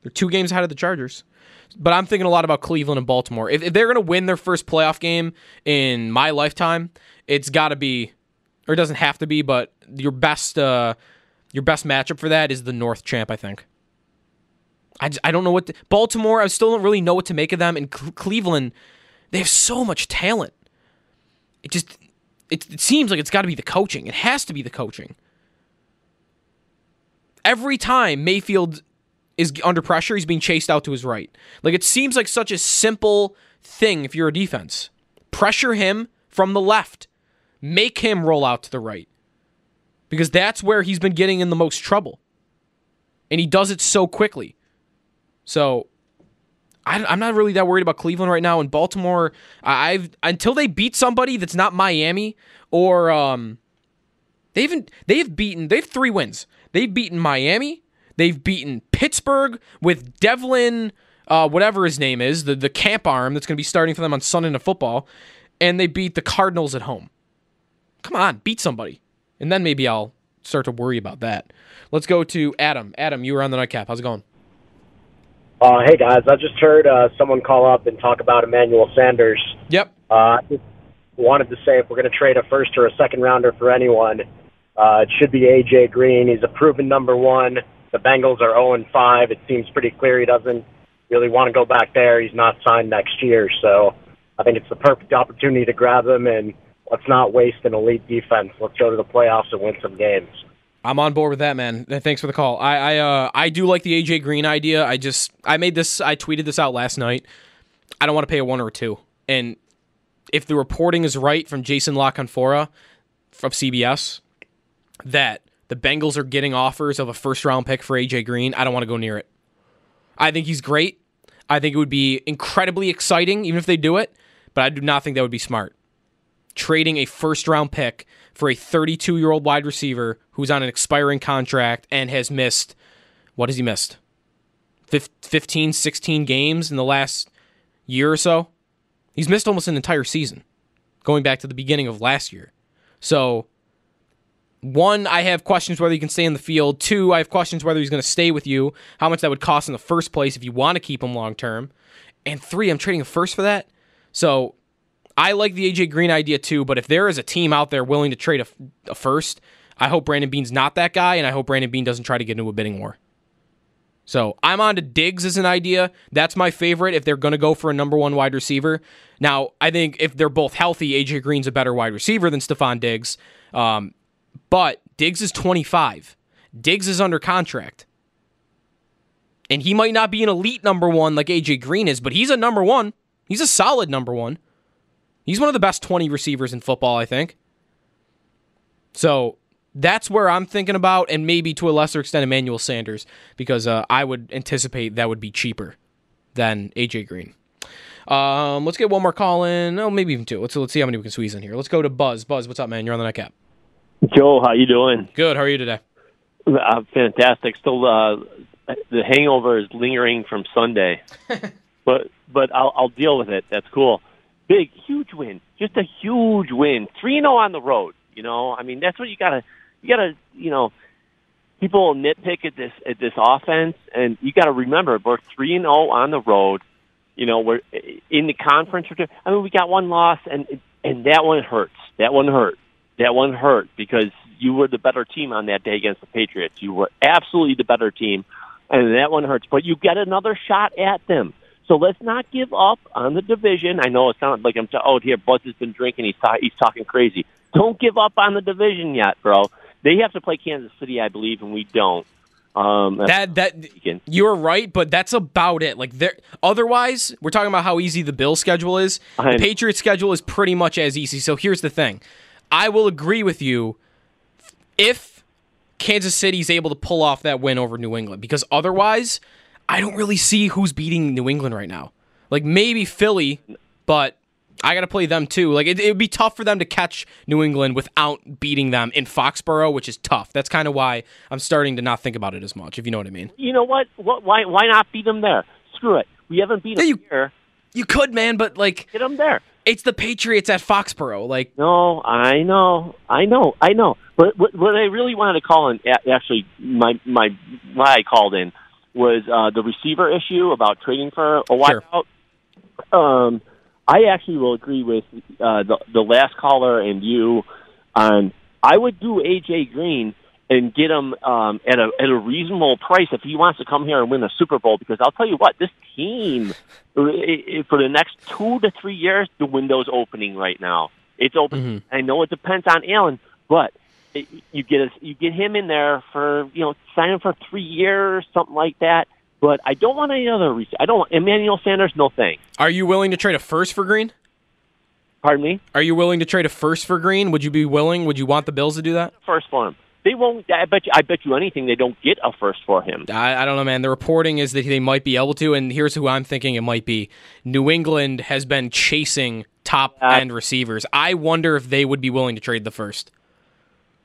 They're two games ahead of the Chargers. But I'm thinking a lot about Cleveland and Baltimore. If, if they're going to win their first playoff game in my lifetime, it's got to be, or it doesn't have to be, but your best uh, your best matchup for that is the North champ. I think. I, just, I don't know what to, Baltimore. I still don't really know what to make of them. And Cl- Cleveland, they have so much talent. It just it, it seems like it's got to be the coaching. It has to be the coaching. Every time Mayfield is under pressure, he's being chased out to his right. Like it seems like such a simple thing if you're a defense. Pressure him from the left. Make him roll out to the right. Because that's where he's been getting in the most trouble. And he does it so quickly. So I, am not really that worried about Cleveland right now. In Baltimore, I've until they beat somebody that's not Miami or um, they've they've beaten they've three wins. They've beaten Miami. They've beaten Pittsburgh with Devlin, uh, whatever his name is, the the camp arm that's going to be starting for them on Sunday Night Football, and they beat the Cardinals at home. Come on, beat somebody, and then maybe I'll start to worry about that. Let's go to Adam. Adam, you were on the nightcap. How's it going? Uh, hey guys, I just heard uh, someone call up and talk about Emmanuel Sanders. Yep. Uh, wanted to say if we're going to trade a first or a second rounder for anyone, uh, it should be AJ Green. He's a proven number one. The Bengals are 0 and 5. It seems pretty clear he doesn't really want to go back there. He's not signed next year, so I think it's the perfect opportunity to grab him and let's not waste an elite defense. Let's go to the playoffs and win some games. I'm on board with that, man. Thanks for the call. I I, uh, I do like the AJ Green idea. I just I made this. I tweeted this out last night. I don't want to pay a one or a two. And if the reporting is right from Jason La Canfora from CBS that the Bengals are getting offers of a first round pick for AJ Green, I don't want to go near it. I think he's great. I think it would be incredibly exciting, even if they do it. But I do not think that would be smart. Trading a first round pick for a 32 year old wide receiver who's on an expiring contract and has missed, what has he missed? 15, 16 games in the last year or so? He's missed almost an entire season, going back to the beginning of last year. So, one, I have questions whether he can stay in the field. Two, I have questions whether he's going to stay with you, how much that would cost in the first place if you want to keep him long term. And three, I'm trading a first for that. So I like the AJ Green idea too, but if there is a team out there willing to trade a, a first, I hope Brandon Beane's not that guy, and I hope Brandon Beane doesn't try to get into a bidding war. So I'm on to Diggs as an idea. That's my favorite if they're going to go for a number one wide receiver. Now, I think if they're both healthy, AJ Green's a better wide receiver than Stefon Diggs. Um, but Diggs is 25. Diggs is under contract. And he might not be an elite number one like AJ Green is, but he's a number one. He's a solid number one. He's one of the best 20 receivers in football, I think. So that's where I'm thinking about, and maybe to a lesser extent, Emmanuel Sanders, because uh, I would anticipate that would be cheaper than AJ Green. Um, let's get one more call in. Oh, maybe even two. Let's let's see how many we can squeeze in here. Let's go to Buzz. Buzz, what's up, man? You're on the nightcap. Joe, how you doing? Good. How are you today? Uh, fantastic. Still, uh, the hangover is lingering from Sunday, but but I'll, I'll deal with it. That's cool big, huge win, just a huge win. Three zero on the road. You know, I mean, that's what you gotta, you gotta, you know, people will nitpick at this at this offense, and you got to remember we're three and zero on the road. You know, we're in the conference. I mean, we got one loss, and and that one hurts. That one hurt. That one hurt because you were the better team on that day against the Patriots. You were absolutely the better team, and that one hurts. But you get another shot at them. So let's not give up on the division. I know it sounds like I'm. T- oh, here Buzz has been drinking. He's ta- he's talking crazy. Don't give up on the division yet, bro. They have to play Kansas City, I believe, and we don't. Um, that that you're right, but that's about it. Like there, otherwise, we're talking about how easy the Bill schedule is. The Patriots schedule is pretty much as easy. So here's the thing: I will agree with you if Kansas City's able to pull off that win over New England, because otherwise, I don't really see who's beating New England right now. Like maybe Philly, but I got to play them too. Like it, it would be tough for them to catch New England without beating them in Foxborough, which is tough. That's kind of why I'm starting to not think about it as much, if you know what I mean. You know what? what why why not beat them there? Screw it. We haven't beat them you, here. You could, man, but like get them there. It's the Patriots at Foxborough. Like no, I know, I know, I know. But what, what I really wanted to call in, actually, my my why I called in was uh, the receiver issue about trading for a wideout. Sure. Um I actually will agree with uh, the the last caller and you on. I would do AJ Green and get him um, at a at a reasonable price if he wants to come here and win a Super Bowl. Because I'll tell you what, this team for the next two to three years, the window's opening right now. It's open. Mm-hmm. I know it depends on Allen, but it, you get a, you get him in there for you know sign him for three years, something like that but I don't want any other receiver. I don't want Emmanuel Sanders. No thanks. Are you willing to trade a first for Green? Pardon me. Are you willing to trade a first for Green? Would you be willing? Would you want the Bills to do that? First for him. They won't. I bet you. I bet you anything. They don't get a first for him. I, I don't know, man. The reporting is that they might be able to, and here's who I'm thinking it might be. New England has been chasing top uh, end receivers. I wonder if they would be willing to trade the first.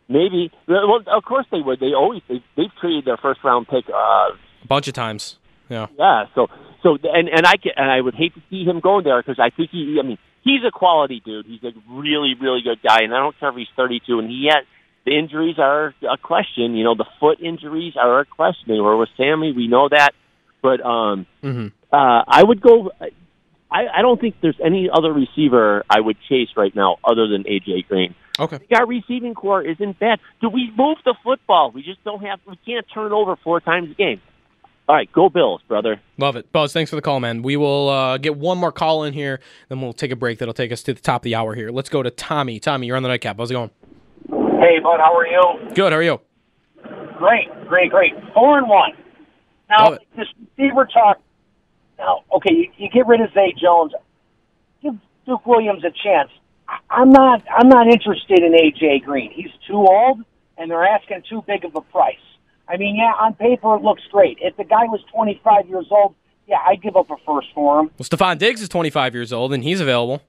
Maybe. Well, of course they would. They always they, they've traded their first round pick uh, a bunch of times. Yeah. Yeah. So so and and I and I would hate to see him going there because I think he. I mean, he's a quality dude. He's a really really good guy, and I don't care if he's 32 and he has. The injuries are a question. You know, the foot injuries are a question. They were with Sammy. We know that. But um, mm-hmm. uh, I would go. I, I don't think there's any other receiver I would chase right now other than AJ Green. Okay. Our receiving corps isn't bad. Do we move the football? We just don't have. We can't turn it over four times a game. All right, go Bills, brother. Love it. Buzz, thanks for the call, man. We will uh, get one more call in here, then we'll take a break that'll take us to the top of the hour here. Let's go to Tommy. Tommy, you're on the nightcap. How's it going? Hey, bud, how are you? Good. How are you? Great, great, great. Four and one. Now, oh. this receiver talk. Now, okay, you, you get rid of Zay Jones. Give Duke Williams a chance. I, I'm not. I'm not interested in AJ Green. He's too old, and they're asking too big of a price. I mean, yeah, on paper it looks great. If the guy was 25 years old, yeah, I'd give up a first for him. Well, Stefon Diggs is 25 years old, and he's available.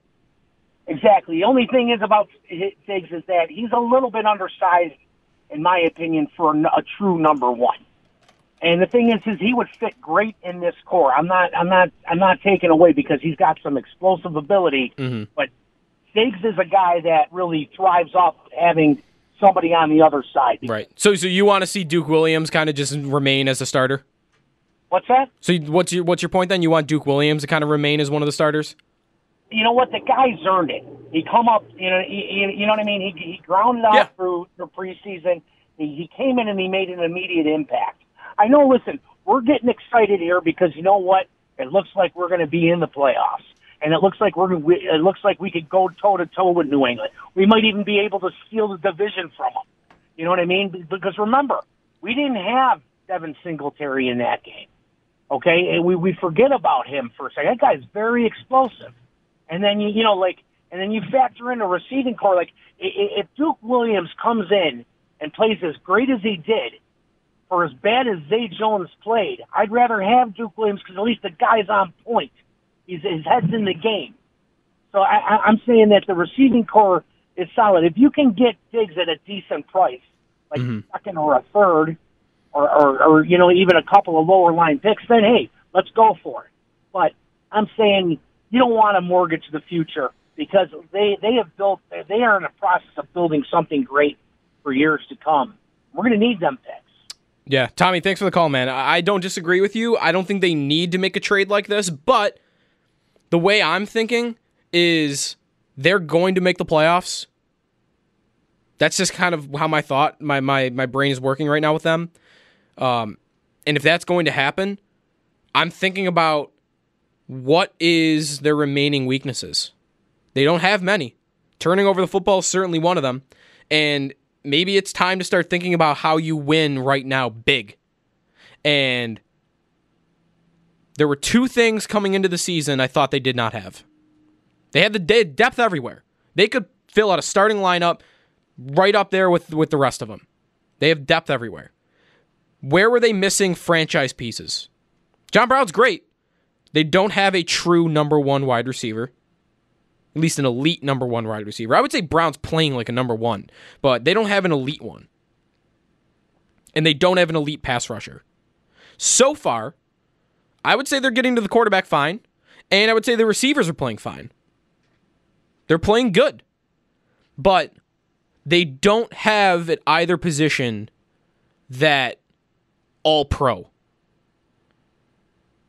Exactly. The only thing is about Diggs is that he's a little bit undersized, in my opinion, for a true number one. And the thing is, is he would fit great in this core. I'm not, I'm not, I'm not taking away because he's got some explosive ability. Mm-hmm. But Diggs is a guy that really thrives off having somebody on the other side. Right. So, so you want to see Duke Williams kind of just remain as a starter? What's that? So, what's your what's your point then? You want Duke Williams to kind of remain as one of the starters? You know what? The guy's earned it. He come up. You know. He, you know what I mean? He he grounded out Yeah. through the preseason. He, he came in and he made an immediate impact. I know. Listen, we're getting excited here because you know what? It looks like we're going to be in the playoffs, and it looks like we're. we- It looks like we could go toe to toe with New England. We might even be able to steal the division from them. You know what I mean? Because remember, we didn't have Devin Singletary in that game. Okay, and we we forget about him for a second. That guy's very explosive. And then you you know like and then you factor in a receiving corps like if Duke Williams comes in and plays as great as he did, or as bad as Zay Jones played, I'd rather have Duke Williams because at least the guy's on point. He's his head's in the game. So I, I, I'm saying that the receiving corps is solid. If you can get Diggs at a decent price, like mm-hmm. second or a third, or, or, or you know even a couple of lower line picks, then hey, let's go for it. But I'm saying you don't want to mortgage the future because they they have built they are in the process of building something great for years to come. We're going to need them picks. Yeah, Tommy, thanks for the call, man. I don't disagree with you. I don't think they need to make a trade like this, but the way I'm thinking is they're going to make the playoffs. That's just kind of how my thought, my my my brain is working right now with them. Um, and if that's going to happen, I'm thinking about what is their remaining weaknesses. They don't have many. Turning over the football is certainly one of them, and maybe it's time to start thinking about how you win right now big. And there were two things coming into the season I thought they did not have. They had the de- depth everywhere. They could fill out a starting lineup right up there with with the rest of them. They have depth everywhere. Where were they missing franchise pieces? John Brown's great. They don't have a true number 1 wide receiver. At least an elite number 1 wide receiver. I would say Brown's playing like a number 1, but they don't have an elite one. And they don't have an elite pass rusher. So far, I would say they're getting to the quarterback fine, and I would say the receivers are playing fine. They're playing good. But they don't have at either position that all pro.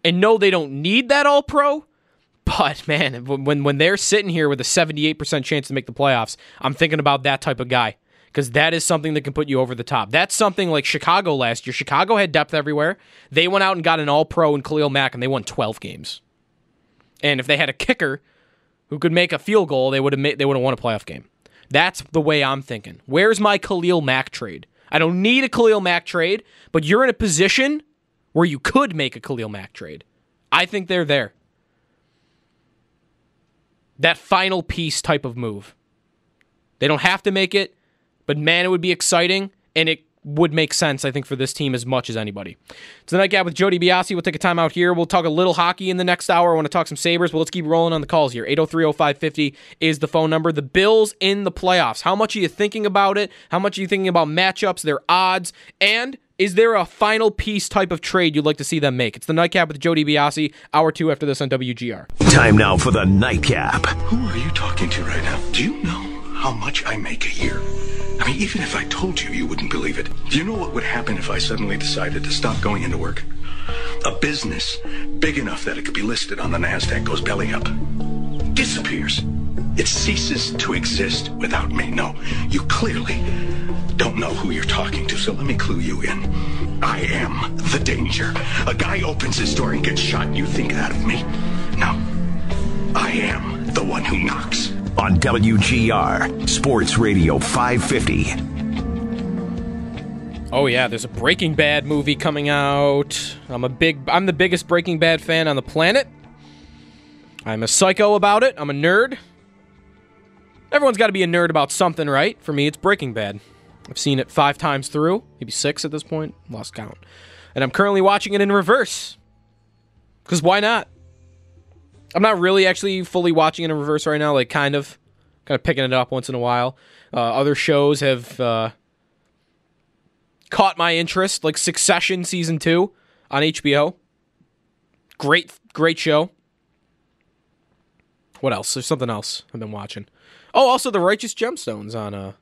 And no, they don't need that all pro. But man, when when they're sitting here with a 78% chance to make the playoffs, I'm thinking about that type of guy because that is something that can put you over the top. That's something like Chicago last year. Chicago had depth everywhere. They went out and got an all pro in Khalil Mack and they won 12 games. And if they had a kicker who could make a field goal, they would have made, they would have won a playoff game. That's the way I'm thinking. Where's my Khalil Mack trade? I don't need a Khalil Mack trade, but you're in a position where you could make a Khalil Mack trade. I think they're there. That final piece type of move. They don't have to make it, but man, it would be exciting and it would make sense, I think, for this team as much as anybody. It's the nightcap with Joe DiBiase. We'll take a time out here. We'll talk a little hockey in the next hour. I want to talk some Sabres, but let's keep rolling on the calls here. 803-0550 is the phone number. The Bills in the playoffs. How much are you thinking about it? How much are you thinking about matchups, their odds, and is there a final piece type of trade you'd like to see them make? It's the nightcap with Joe DiBiase. Hour two after this on WGR. Time now for the nightcap. Who are you talking to right now? Do you know how much I make a year? I mean, even if I told you, you wouldn't believe it. Do you know what would happen if I suddenly decided to stop going into work? A business big enough that it could be listed on the NASDAQ goes belly up. Disappears. It ceases to exist without me. No, you clearly don't know who you're talking to, so let me clue you in. I am the danger. A guy opens his door and gets shot, and you think that of me. No. I am the one who knocks. On WGR, Sports Radio 550. Oh yeah, there's a Breaking Bad movie coming out. I'm a big I'm the biggest Breaking Bad fan on the planet. I'm a psycho about it. I'm a nerd. Everyone's got to be a nerd about something, right? For me, it's Breaking Bad. I've seen it 5 times through, maybe 6 at this point, lost count. And I'm currently watching it in reverse. Cuz why not? I'm not really actually fully watching it in reverse right now, like kind of kind of picking it up once in a while. Uh, other shows have uh, caught my interest, like Succession season two on HBO. Great, great show. What else? There's something else I've been watching. Oh, also the Righteous Gemstones on uh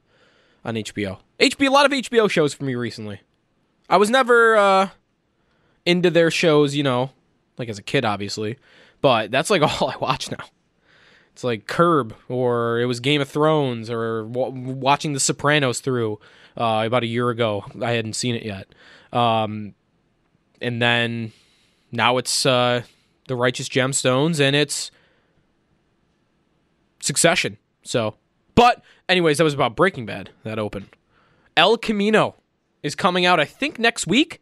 on HBO. HBO, a lot of HBO shows for me recently. I was never uh into their shows, you know, like as a kid, obviously, but that's like all I watch now. It's like Curb, or it was Game of Thrones, or w- watching The Sopranos through uh, about a year ago. I hadn't seen it yet. Um, and then now it's uh, The Righteous Gemstones, and it's Succession. So, but anyways, that was about Breaking Bad that opened. El Camino is coming out, I think, next week.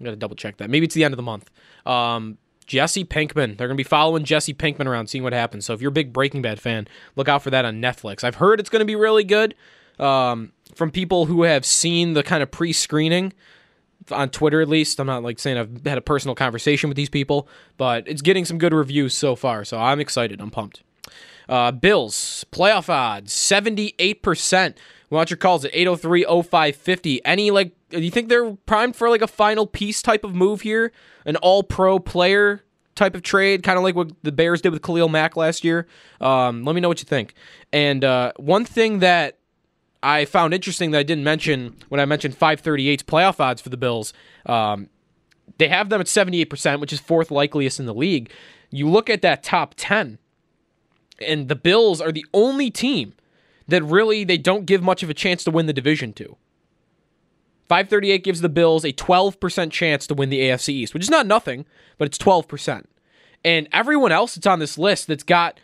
I gotta double check that. Maybe it's the end of the month. Um, Jesse Pinkman. They're going to be following Jesse Pinkman around, seeing what happens. So if you're a big Breaking Bad fan, look out for that on Netflix. I've heard it's going to be really good um, from people who have seen the kind of pre-screening on Twitter, at least. I'm not like saying I've had a personal conversation with these people, but it's getting some good reviews so far. So I'm excited. I'm pumped. Uh, Bills playoff odds 78%. We want your calls at 803-0550. Any like do you think they're primed for like a final piece type of move here? An all pro player type of trade, kind of like what the Bears did with Khalil Mack last year. Um, let me know what you think. And uh, one thing that I found interesting that I didn't mention when I mentioned 538's playoff odds for the Bills. Um, they have them at 78%, which is fourth likeliest in the league. You look at that top 10, and the Bills are the only team that really they don't give much of a chance to win the division to. 538 gives the Bills a 12% chance to win the AFC East, which is not nothing, but it's 12%. And everyone else that's on this list that's got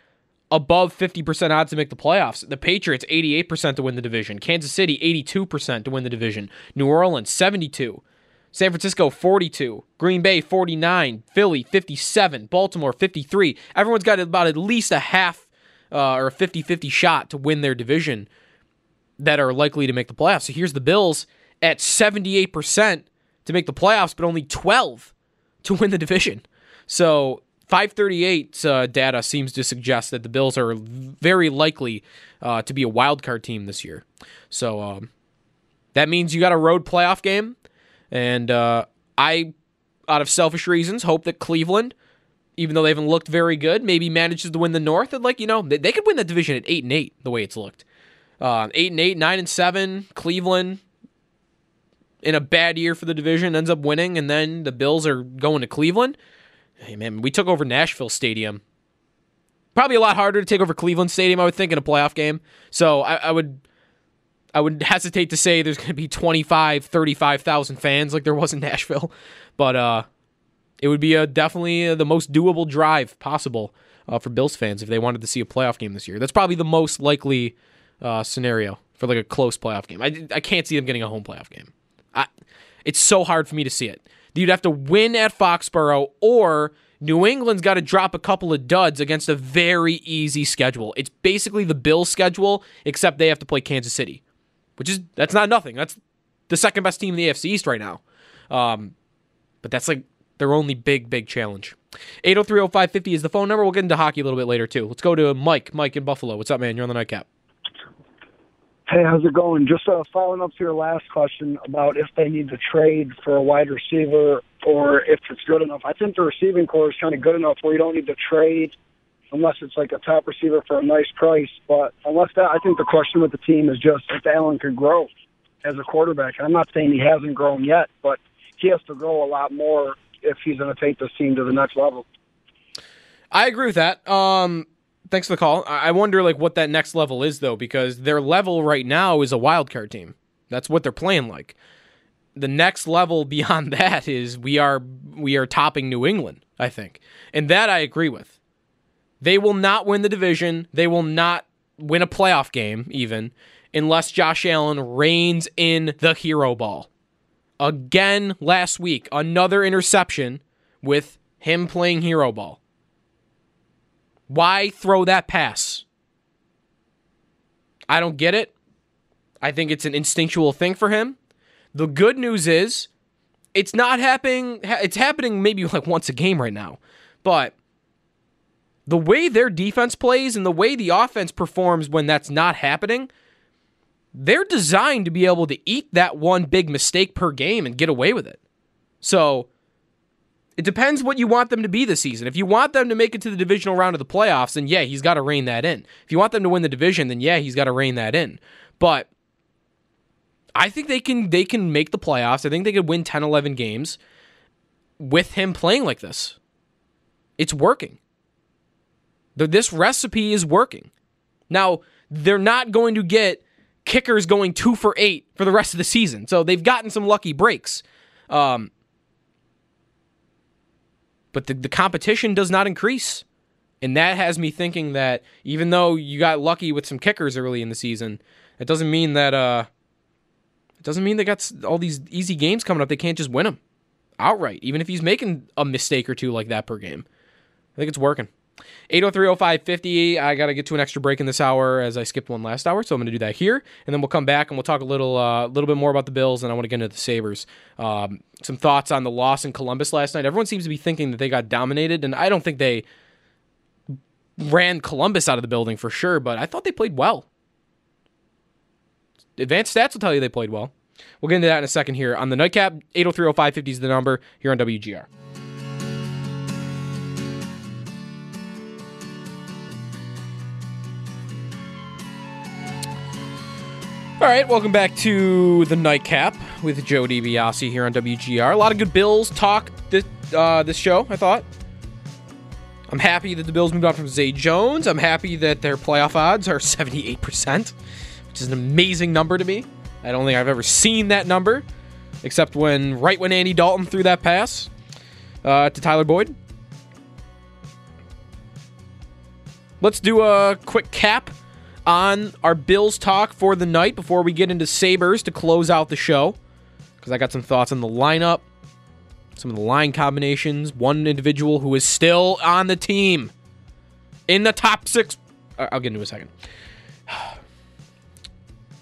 above 50% odds to make the playoffs. The Patriots 88% to win the division. Kansas City 82% to win the division. New Orleans 72. San Francisco 42, Green Bay 49, Philly 57, Baltimore 53. Everyone's got about at least a half uh, or a 50-50 shot to win their division that are likely to make the playoffs. So here's the Bills at 78% to make the playoffs, but only 12 to win the division. So 538 uh, data seems to suggest that the Bills are very likely uh, to be a wild card team this year. So um, that means you got a road playoff game, and uh, I, out of selfish reasons, hope that Cleveland, even though they haven't looked very good, maybe manages to win the North. And like you know, they, they could win that division at eight and eight the way it's looked. Uh, eight and eight, nine and seven. Cleveland in a bad year for the division ends up winning, and then the Bills are going to Cleveland Hey man, we took over Nashville Stadium. Probably a lot harder to take over Cleveland Stadium, I would think, in a playoff game. So I, I would I would hesitate to say there's going to be 25, 35,000 fans like there was in Nashville, but uh, it would be a, definitely uh, the most doable drive possible uh, for Bills fans if they wanted to see a playoff game this year. That's probably the most likely uh, scenario for like a close playoff game. I, I can't see them getting a home playoff game. I, it's so hard for me to see it. You'd have to win at Foxborough, or New England's got to drop a couple of duds against a very easy schedule. It's basically the Bills' schedule, except they have to play Kansas City, which is that's not nothing. That's the second best team in the AFC East right now. Um, but that's like their only big, big challenge. 8030550 is the phone number. We'll get into hockey a little bit later, too. Let's go to Mike. Mike in Buffalo. What's up, man? You're on the nightcap. Hey, how's it going? Just uh, following up to your last question about if they need to trade for a wide receiver or if it's good enough. I think the receiving corps is kind of good enough where you don't need to trade unless it's like a top receiver for a nice price. But unless that, I think the question with the team is just if Allen could grow as a quarterback. I'm not saying he hasn't grown yet, but he has to grow a lot more if he's going to take this team to the next level. I agree with that. Um, thanks for the call. I wonder like what that next level is though, because their level right now is a wild card team. That's what they're playing like. The next level beyond that is we are we are topping New England, I think. And that I agree with. They will not win the division. They will not win a playoff game even unless Josh Allen reins in the hero ball. Again last week, another interception with him playing hero ball. Why throw that pass? I don't get it. I think it's an instinctual thing for him. The good news is it's not happening it's happening maybe like once a game right now. But the way their defense plays and the way the offense performs when that's not happening, they're designed to be able to eat that one big mistake per game and get away with it. So, it depends what you want them to be this season. If you want them to make it to the divisional round of the playoffs, then yeah, he's got to rein that in. If you want them to win the division, then yeah, he's got to rein that in. But I think they can they can make the playoffs. I think they could win 10, 11 games with him playing like this. It's working. This recipe is working. Now, they're not going to get kickers going two for eight for the rest of the season. So they've gotten some lucky breaks. Um, but the, the competition does not increase. And that has me thinking that even though you got lucky with some kickers early in the season, it doesn't mean that uh it doesn't mean they got all these easy games coming up. They can't just win them outright, even if he's making a mistake or two like that per game. I think it's working. 8030550. I got to get to an extra break in this hour as I skipped one last hour, so I'm going to do that here, and then we'll come back and we'll talk a little, uh, little bit more about the Bills, and I want to get into the Sabres. Um, some thoughts on the loss in Columbus last night. Everyone seems to be thinking that they got dominated, and I don't think they ran Columbus out of the building for sure, but I thought they played well. Advanced stats will tell you they played well. We'll get into that in a second here on the nightcap. 8030550 is the number here on WGR. All right, welcome back to the Nightcap with Joe DiBiase here on WGR. A lot of good Bills talk this uh, this show. I thought. I'm happy that the Bills moved on from Zay Jones. I'm happy that their playoff odds are 78%, which is an amazing number to me. I don't think I've ever seen that number, except when right when Andy Dalton threw that pass uh, to Tyler Boyd. Let's do a quick cap on our Bills talk for the night before we get into Sabres to close out the show. Because I got some thoughts on the lineup, some of the line combinations, one individual who is still on the team in the top six. I'll get into a second.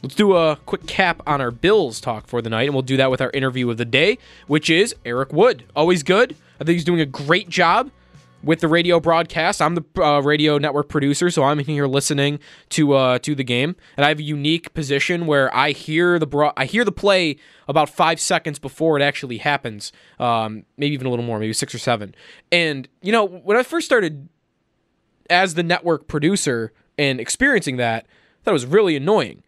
Let's do a quick cap on our Bills talk for the night, and we'll do that with our interview of the day, which is Eric Wood. Always good. I think he's doing a great job with the radio broadcast. I'm the uh, radio network producer, so I'm here listening to uh, to the game, and I have a unique position where I hear the bro- I hear the play about five seconds before it actually happens, um, maybe even a little more, maybe six or seven. And you know, when I first started as the network producer and experiencing that, that was really annoying.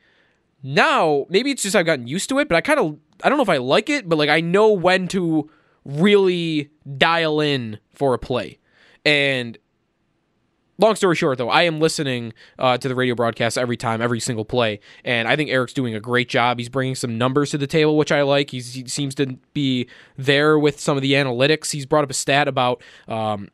Now, maybe it's just I've gotten used to it, but I kind of I don't know if I like it, but like I know when to really dial in for a play. And long story short, though, I am listening uh, to the radio broadcast every time, every single play, and I think Eric's doing a great job. He's bringing some numbers to the table, which I like. He's, he seems to be there with some of the analytics. He's brought up a stat about um,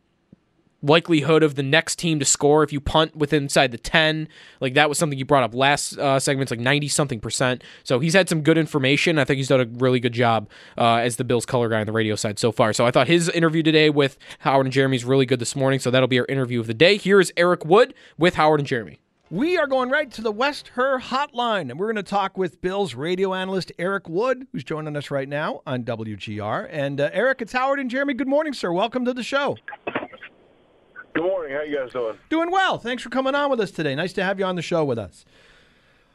likelihood of the next team to score if you punt within inside the 10 like that was something you brought up last uh, like 90 something percent so he's had some good information i think he's done a really good job uh, as the bills color guy on the radio side so far so i thought his interview today with howard and jeremy is really good this morning so that'll be our interview of the day here is eric wood with howard and jeremy We are going right to the West Herr Hotline, and we're going to talk with Bills radio analyst Eric Wood, who's joining us right now on WGR. And uh, Eric, it's Howard and Jeremy. Good morning, sir. Welcome to the show. Good morning. How you guys doing? Doing well. Thanks for coming on with us today. Nice to have you on the show with us.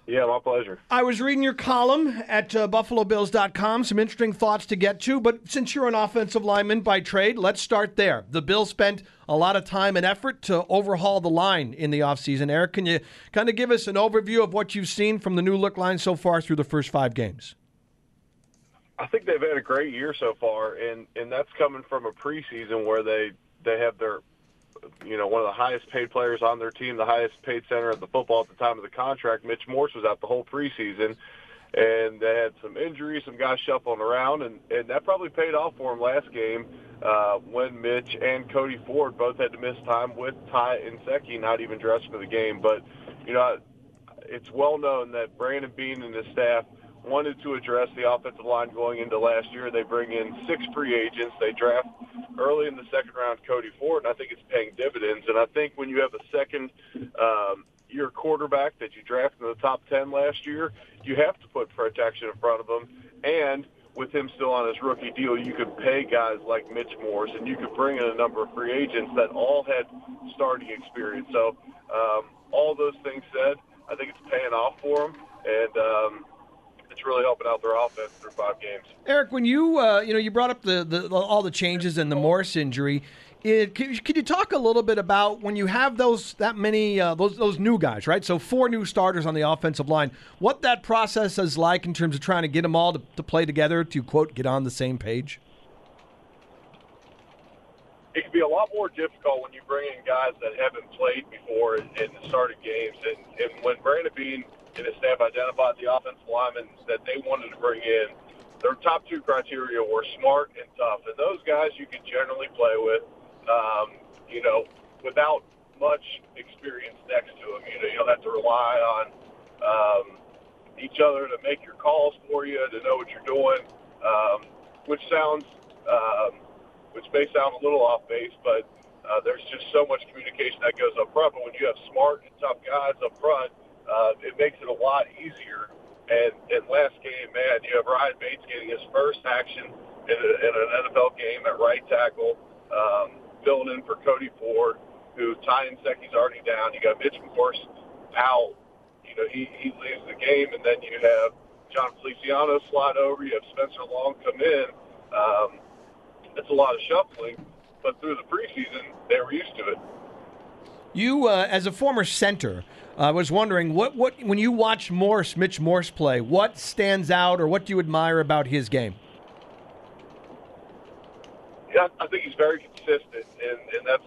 Yeah, my pleasure. I was reading your column at uh, BuffaloBills.com. Some interesting thoughts to get to, but since you're an offensive lineman by trade, let's start there. The Bills spent a lot of time and effort to overhaul the line in the offseason. Eric, can you kind of give us an overview of what you've seen from the new look line so far through the first five games? I think they've had a great year so far, and and that's coming from a preseason where they they have their you know, one of the highest paid players on their team, the highest paid center at the football at the time of the contract. Mitch Morse was out the whole preseason, and they had some injuries, some guys shuffling around, and and that probably paid off for him last game uh, when Mitch and Cody Ford both had to miss time with Ty Nsekhe not even dressed for the game. But you know, it's well known that Brandon Beane and his staff wanted to address the offensive line going into last year. They bring in six free agents. They draft early in the second round Cody Ford, and I think it's paying dividends. And I think when you have a second um, year quarterback that you drafted in the top 10 last year, you have to put protection in front of him. And with him still on his rookie deal, you could pay guys like Mitch Morse, and you could bring in a number of free agents that all had starting experience. So, um, all those things said, I think it's paying off for them. And, um, it's really helping out their offense through five games. Eric, when you uh, you know you brought up the, the all the changes and the Morse injury, it, could, could you talk a little bit about when you have those that many uh, those those new guys, right? So four new starters on the offensive line. What that process is like in terms of trying to get them all to, to play together to quote get on the same page. It can be a lot more difficult when you bring in guys that haven't played before in, in the starting games, and, and when Brandon Beane and his staff identified the offensive linemen that they wanted to bring in, their top two criteria were smart and tough. And those guys you can generally play with, um, you know, without much experience next to them. You know, you don't have to rely on um, each other to make your calls for you, to know what you're doing, um, which sounds, um, which may sound a little off base, but uh, there's just so much communication that goes up front. But when you have smart and tough guys up front, uh, it makes it a lot easier. And, and last game, man, you have Ryan Bates getting his first action in, a, in an NFL game at right tackle, um, filling in for Cody Ford, who Ty Nsekhe's already down. You got Mitch Morse out. You know, he, he leaves the game, and then you have Jon Feliciano slide over. You have Spencer Long come in. Um, it's a lot of shuffling, but through the preseason, they were used to it. You, uh, as a former center, I was wondering what, what when you watch Morse, Mitch Morse play, what stands out or what do you admire about his game? Yeah, I think he's very consistent, and, and that's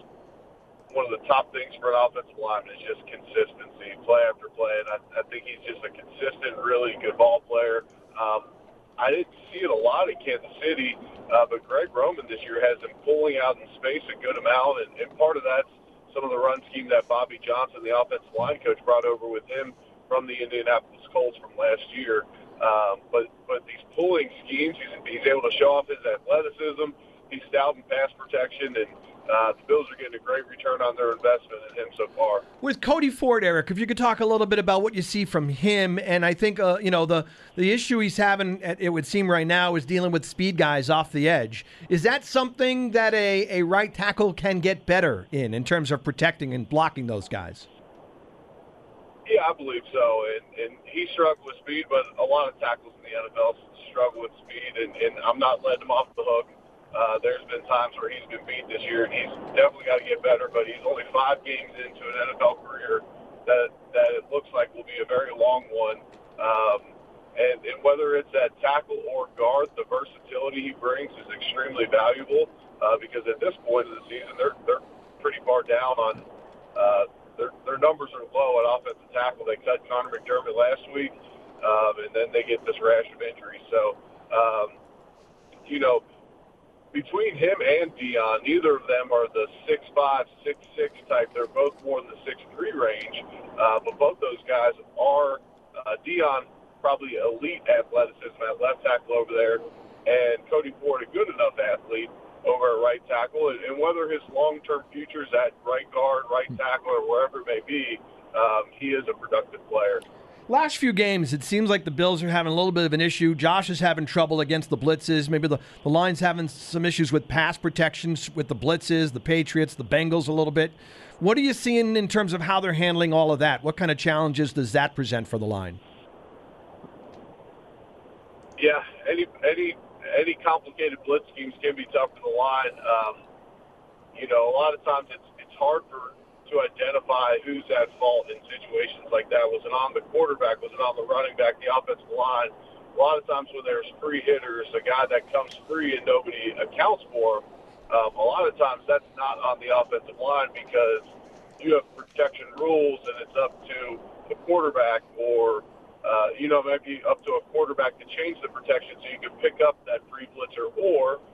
one of the top things for an offensive lineman is just consistency, play after play. And I, I think he's just a consistent, really good ball player. Um, I didn't see it a lot in Kansas City, uh, but Greg Roman this year has him pulling out in space a good amount, and, and part of that's some of the run scheme that Bobby Johnson, the offensive line coach, brought over with him from the Indianapolis Colts from last year. Um, but but these pulling schemes, he's, he's able to show off his athleticism. He's stout in pass protection, and uh, the Bills are getting a great return on their investment in him so far. With Cody Ford, Eric, if you could talk a little bit about what you see from him, and I think uh, you know the the issue he's having, it would seem right now, is dealing with speed guys off the edge. Is that something that a, a right tackle can get better in, in terms of protecting and blocking those guys? Yeah, I believe so, and and he struggled with speed, but a lot of tackles in the NFL struggle with speed, and, and I'm not letting him off the hook. Uh, there's been times where he's been beat this year, and he's definitely got to get better. But he's only five games into an NFL career that that it looks like will be a very long one. Um, and, and whether it's at tackle or guard, the versatility he brings is extremely valuable uh, because at this point of the season, they're they're pretty far down on uh, their their numbers are low at offensive tackle. They cut Connor McDermott last week, um, and then they get this rash of injuries. So, um, you know between him and Dion, neither of them are the six five, six six type. They're both more in the six three range, uh, but both those guys are uh, Dion probably elite athleticism at left tackle over there, and Cody Ford a good enough athlete over at right tackle. And, and whether his long term future is at right guard, right tackle, or wherever it may be, um, he is a productive player. Last few games, it seems like the Bills are having a little bit of an issue. Josh is having trouble against the blitzes. Maybe the, the line's having some issues with pass protections with the blitzes, the Patriots, the Bengals a little bit. What are you seeing in terms of how they're handling all of that? What kind of challenges does that present for the line? Yeah, any any any complicated blitz schemes can be tough for the line. Um, you know, a lot of times it's it's hard for to identify who's at fault in situations like that. Was it on the quarterback? Was it on the running back, the offensive line? A lot of times when there's free hitters, a guy that comes free and nobody accounts for, um, a lot of times that's not on the offensive line because you have protection rules and it's up to the quarterback or, uh, you know, maybe up to a quarterback to change the protection so you can pick up that free blitzer or –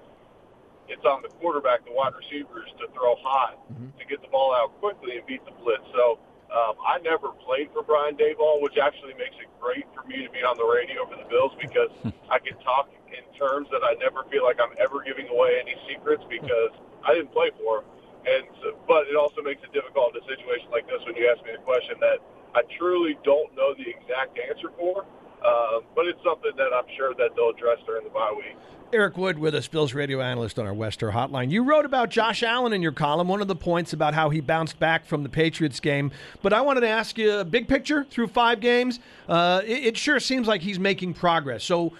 it's on the quarterback, the wide receivers, to throw hot mm-hmm. to get the ball out quickly and beat the blitz. So um, I never played for Brian Daboll, which actually makes it great for me to be on the radio for the Bills because I can talk in terms that I never feel like I'm ever giving away any secrets because I didn't play for him. And so, but it also makes it difficult in a situation like this when you ask me a question that I truly don't know the exact answer for. Um, but it's something that I'm sure that they'll address during the bye week. Eric Wood with us, Bills radio analyst on our West Herr Hotline. You wrote about Josh Allen in your column, one of the points about how he bounced back from the Patriots game. But I wanted to ask you big picture through five games. Uh, it, it, sure seems like he's making progress. So,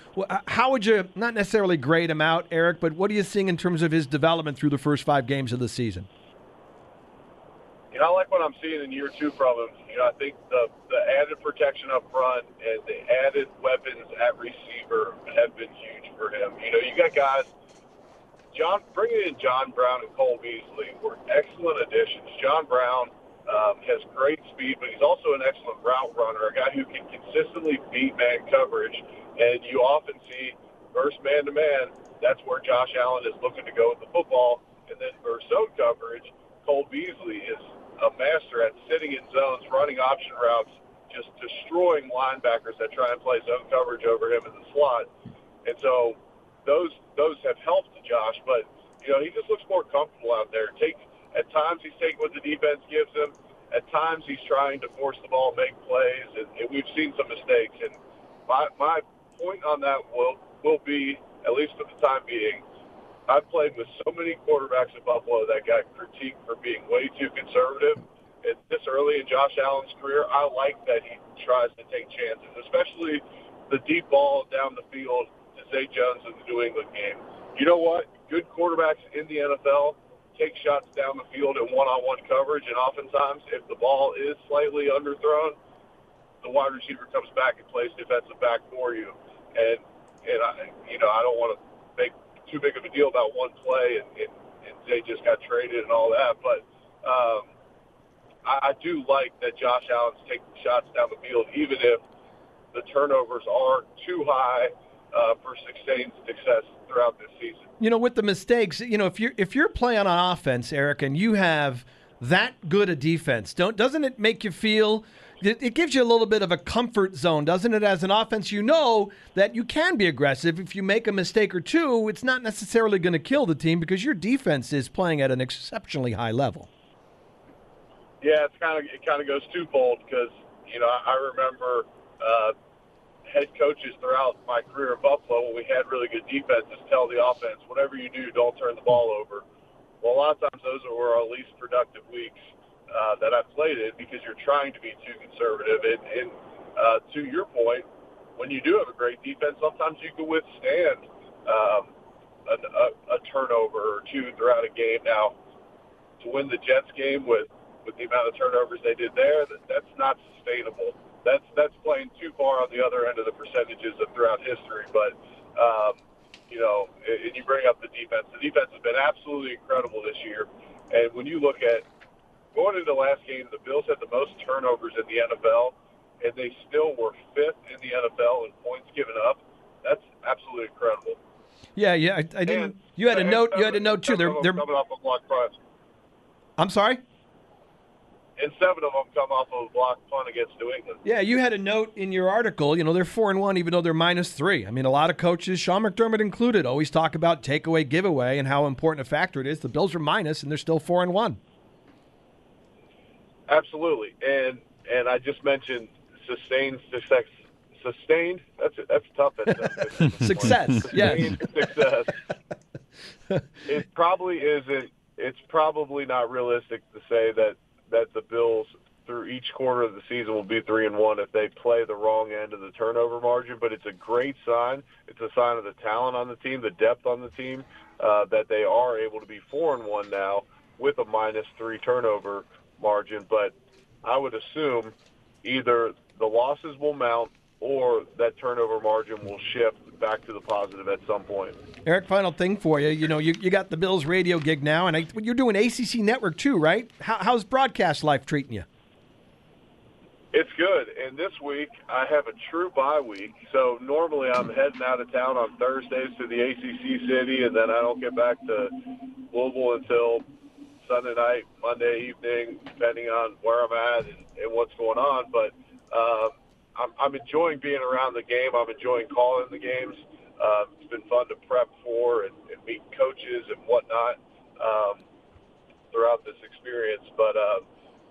how would you, not necessarily grade him out, Eric, but what are you seeing in terms of his development through the first five games of the season? You know, I like what I'm seeing in year two from him. You know, I think the the added protection up front and the added weapons at receiver have been huge for him. You know, you got guys. John bringing in John Brown and Cole Beasley were excellent additions. John Brown um, has great speed, but he's also an excellent route runner, a guy who can consistently beat man coverage. And you often see versus man to man, that's where Josh Allen is looking to go with the football. And then versus zone coverage, Cole Beasley is a master at sitting in zones, running option routes, just destroying linebackers that try and play zone coverage over him in the slot. And so those those have helped Josh, but you know he just looks more comfortable out there. Take at times he's taking what the defense gives him. At times he's trying to force the ball, make plays, and, and we've seen some mistakes. And my my point on that will will be at least for the time being I've played with so many quarterbacks at Buffalo that got critiqued for being way too conservative. And this early in Josh Allen's career, I like that he tries to take chances, especially the deep ball down the field to Zay Jones in the New England game. You know what? Good quarterbacks in the NFL take shots down the field in one-on-one coverage, and oftentimes, if the ball is slightly underthrown, the wide receiver comes back and plays defensive back for you. And and I, you know, I don't want to too big of a deal about one play and, and, and Zay just got traded and all that, but um, I, I do like that Josh Allen's taking shots down the field, even if the turnovers are too high uh, for sustained success throughout this season. You know, with the mistakes, you know, if you're if you're playing on offense, Eric, and you have that good a defense, don't doesn't it make you feel? It, gives you a little bit of a comfort zone, doesn't it? As an offense, you know that you can be aggressive. If you make a mistake or two, it's not necessarily going to kill the team because your defense is playing at an exceptionally high level. Yeah, it's kind of it kind of goes twofold because you know I remember uh, head coaches throughout my career in Buffalo when we had really good defenses tell the offense whatever you do, don't turn the ball over. Well, a lot of times those were our least productive weeks uh, that I played in because you're trying to be too conservative. And, and uh, to your point, when you do have a great defense, sometimes you can withstand um, a, a, a turnover or two throughout a game. Now, to win the Jets game with with the amount of turnovers they did there, that, that's not sustainable. That's that's playing too far on the other end of the percentages of throughout history. But um, you know, and you bring up the defense. The defense has been absolutely incredible this year. And when you look at going into the last game, the Bills had the most turnovers in the NFL, and they still were fifth in the NFL in points given up. That's absolutely incredible. Yeah, yeah. I, I didn't. You had a note. You had a note too. They're, they're coming off a block punt, I'm sorry. and seven of them come off of a block punt against New England. Yeah, you had a note in your article. You know, they're four and one, even though they're minus three. I mean, a lot of coaches, Sean McDermott included, always talk about takeaway, giveaway, and how important a factor it is. The Bills are minus, and they're still four and one. Absolutely, and and I just mentioned sustained success. Sustained. That's that's tough. That's Success, yes. Success. it probably isn't. It's probably not realistic to say that that the Bills through each quarter of the season will be three and one if they play the wrong end of the turnover margin. But it's a great sign. It's a sign of the talent on the team, the depth on the team, uh, that they are able to be four and one now with a minus three turnover margin. But I would assume either the losses will mount or that turnover margin will shift back to the positive at some point. Eric, final thing for you. You know, you, you got the Bills radio gig now, and I, you're doing ACC Network too, right? How, how's broadcast life treating you? It's good. And this week I have a true bye week. So normally I'm heading out of town on Thursdays to the ACC city, and then I don't get back to Louisville until Sunday night, Monday evening, depending on where I'm at and, and what's going on. But um, I'm, I'm enjoying being around the game. I'm enjoying calling the games. Um, it's been fun to prep for and, and meet coaches and whatnot um, throughout this experience. But uh,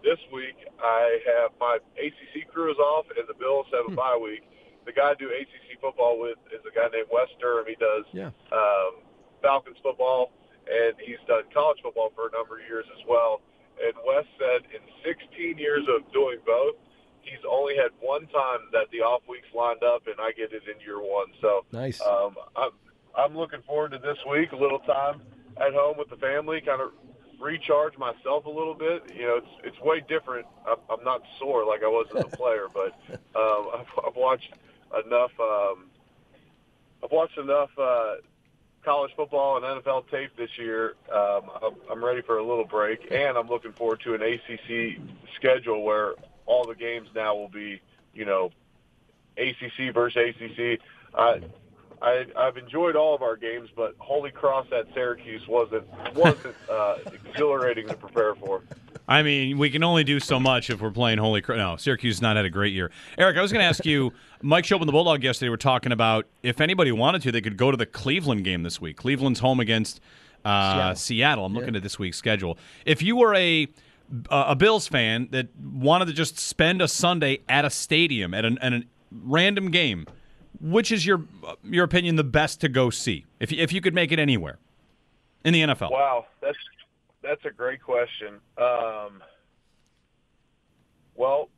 this week I have my ACC crew is off and the Bills have a bye week. The guy I do ACC football with is a guy named Wes Durham. He does Yeah. um, Falcons football, and he's done college football for a number of years as well. And Wes said in 16 years of doing both, he's only had one time that the off weeks lined up, and I get it in year one. So Nice. um, I'm I'm looking forward to this week. A little time at home with the family, kind of recharge myself a little bit. You know, it's it's way different. I'm, I'm not sore like I was as a player, but um, I've, I've watched enough. Um, I've watched enough uh, college football and NFL tape this year. Um, I'm, I'm ready for a little break, and I'm looking forward to an ACC schedule where all the games now will be, you know, ACC versus ACC. I, I, I've enjoyed all of our games, but Holy Cross at Syracuse wasn't wasn't uh, exhilarating to prepare for. I mean, we can only do so much if we're playing Holy Cross. No, Syracuse has not had a great year. Eric, I was going to ask you. Mike Schopp and the Bulldog yesterday were talking about if anybody wanted to, they could go to the Cleveland game this week. Cleveland's home against uh, Seattle. Seattle. I'm looking at this week's schedule. If you were a a Bills fan that wanted to just spend a Sunday at a stadium at, an, at a random game, which is your your opinion the best to go see? If if you could make it anywhere in the NFL. Wow, that's that's a great question. Um, well,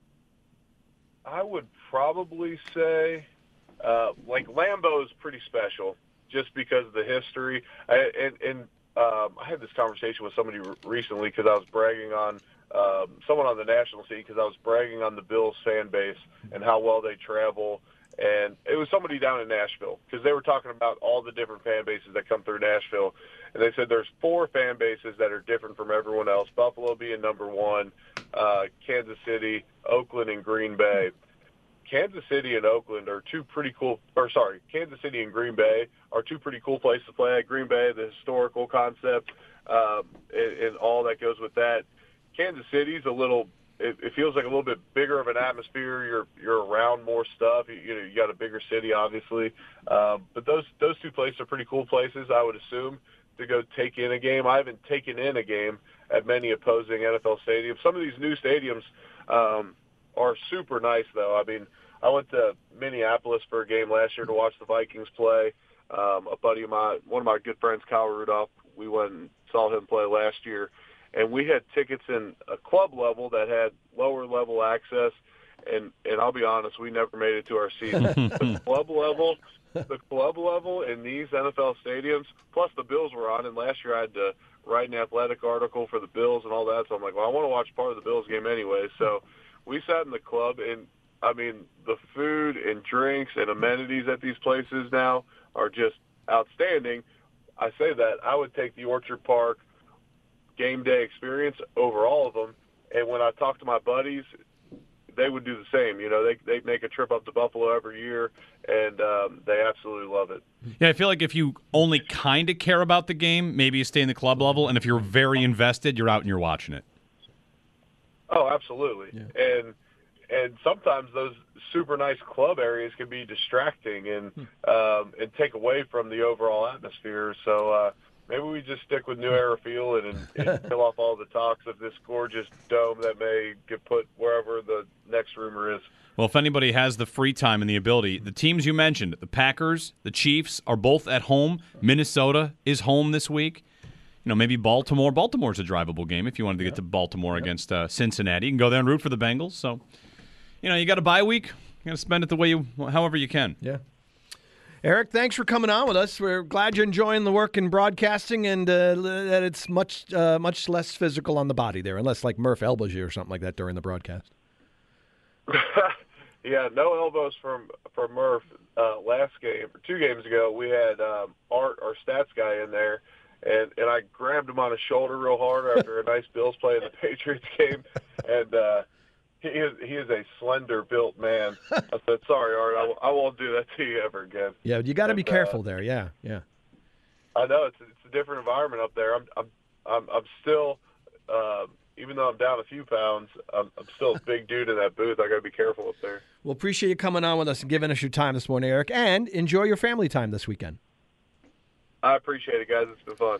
I would probably say uh, like Lambeau is pretty special just because of the history. I, and, and um, I had this conversation with somebody recently because I was bragging on um, someone on the national scene because I was bragging on the Bills fan base and how well they travel. And it was somebody down in Nashville because they were talking about all the different fan bases that come through Nashville. And they said there's four fan bases that are different from everyone else. Buffalo being number one, uh, Kansas City, Oakland, and Green Bay. Kansas City and Oakland are two pretty cool, or sorry, Kansas City and Green Bay are two pretty cool places to play at. Green Bay, the historical concept, um, and, and all that goes with that. Kansas City's a little, it, it feels like a little bit bigger of an atmosphere. You're you're around more stuff. You, you know, you got a bigger city, obviously, um, but those those two places are pretty cool places. I would assume to go take in a game. I haven't taken in a game at many opposing NFL stadiums. Some of these new stadiums. Um, are super nice though. I mean, I went to Minneapolis for a game last year to watch the Vikings play. Um, a buddy of mine, one of my good friends, Kyle Rudolph, we went and saw him play last year, and we had tickets in a club level that had lower level access. And and I'll be honest, we never made it to our seats. the club level, the club level in these NFL stadiums, plus the Bills were on, and last year I had to write an athletic article for the Bills and all that. So I'm like, well, I want to watch part of the Bills game anyway. So we sat in the club and I mean the food and drinks and amenities at these places now are just outstanding. I say that I would take the Orchard Park game day experience over all of them. And when I talk to my buddies, they would do the same. You know, they they make a trip up to Buffalo every year, and um, they absolutely love it. Yeah, I feel like if you only kind of care about the game, maybe you stay in the club level, and if you're very invested, you're out and you're watching it. Oh, absolutely. yeah. And and sometimes those super nice club areas can be distracting and um, and take away from the overall atmosphere. So uh, maybe we just stick with New Era Field and, and kill off all the talks of this gorgeous dome that may get put wherever the next rumor is. Well, if anybody has the free time and the ability, the teams you mentioned, the Packers, the Chiefs, are both at home. Minnesota is home this week. You know, maybe Baltimore. Baltimore's a drivable game if you wanted to get to Baltimore against uh, Cincinnati. You can go there and root for the Bengals. So, you know, you got a bye week. You got to spend it the way you, however you can. Yeah. Eric, thanks for coming on with us. We're glad you're enjoying the work in broadcasting and uh, that it's much uh, much less physical on the body there, unless like Murph elbows you or something like that during the broadcast. yeah, no elbows from from Murph. Uh, last game, two games ago, we had um, Art, our stats guy, in there, and and I grabbed him on his shoulder real hard after a nice Bills play in the Patriots game, and uh, he is he is a slender built man. I said, "Sorry, Art, I, w- I won't do that to you ever again." Yeah, you got to be uh, careful there. Yeah, yeah. I know it's it's a different environment up there. I'm I'm I'm, I'm still, um, even though I'm down a few pounds, I'm, I'm still a big dude in that booth. I got to be careful up there. Well, appreciate you coming on with us and giving us your time this morning, Eric, and enjoy your family time this weekend. I appreciate it, guys. It's been fun.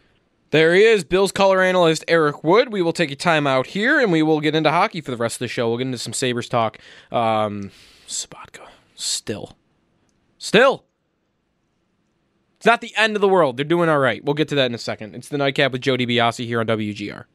There he is, Bills color analyst Eric Wood. We will take a time out here and we will get into hockey for the rest of the show. We'll get into some Sabres talk. Um, Sobotka, still. Still. It's not the end of the world. They're doing all right. We'll get to that in a second. It's the nightcap with Jody DiBiase here on WGR.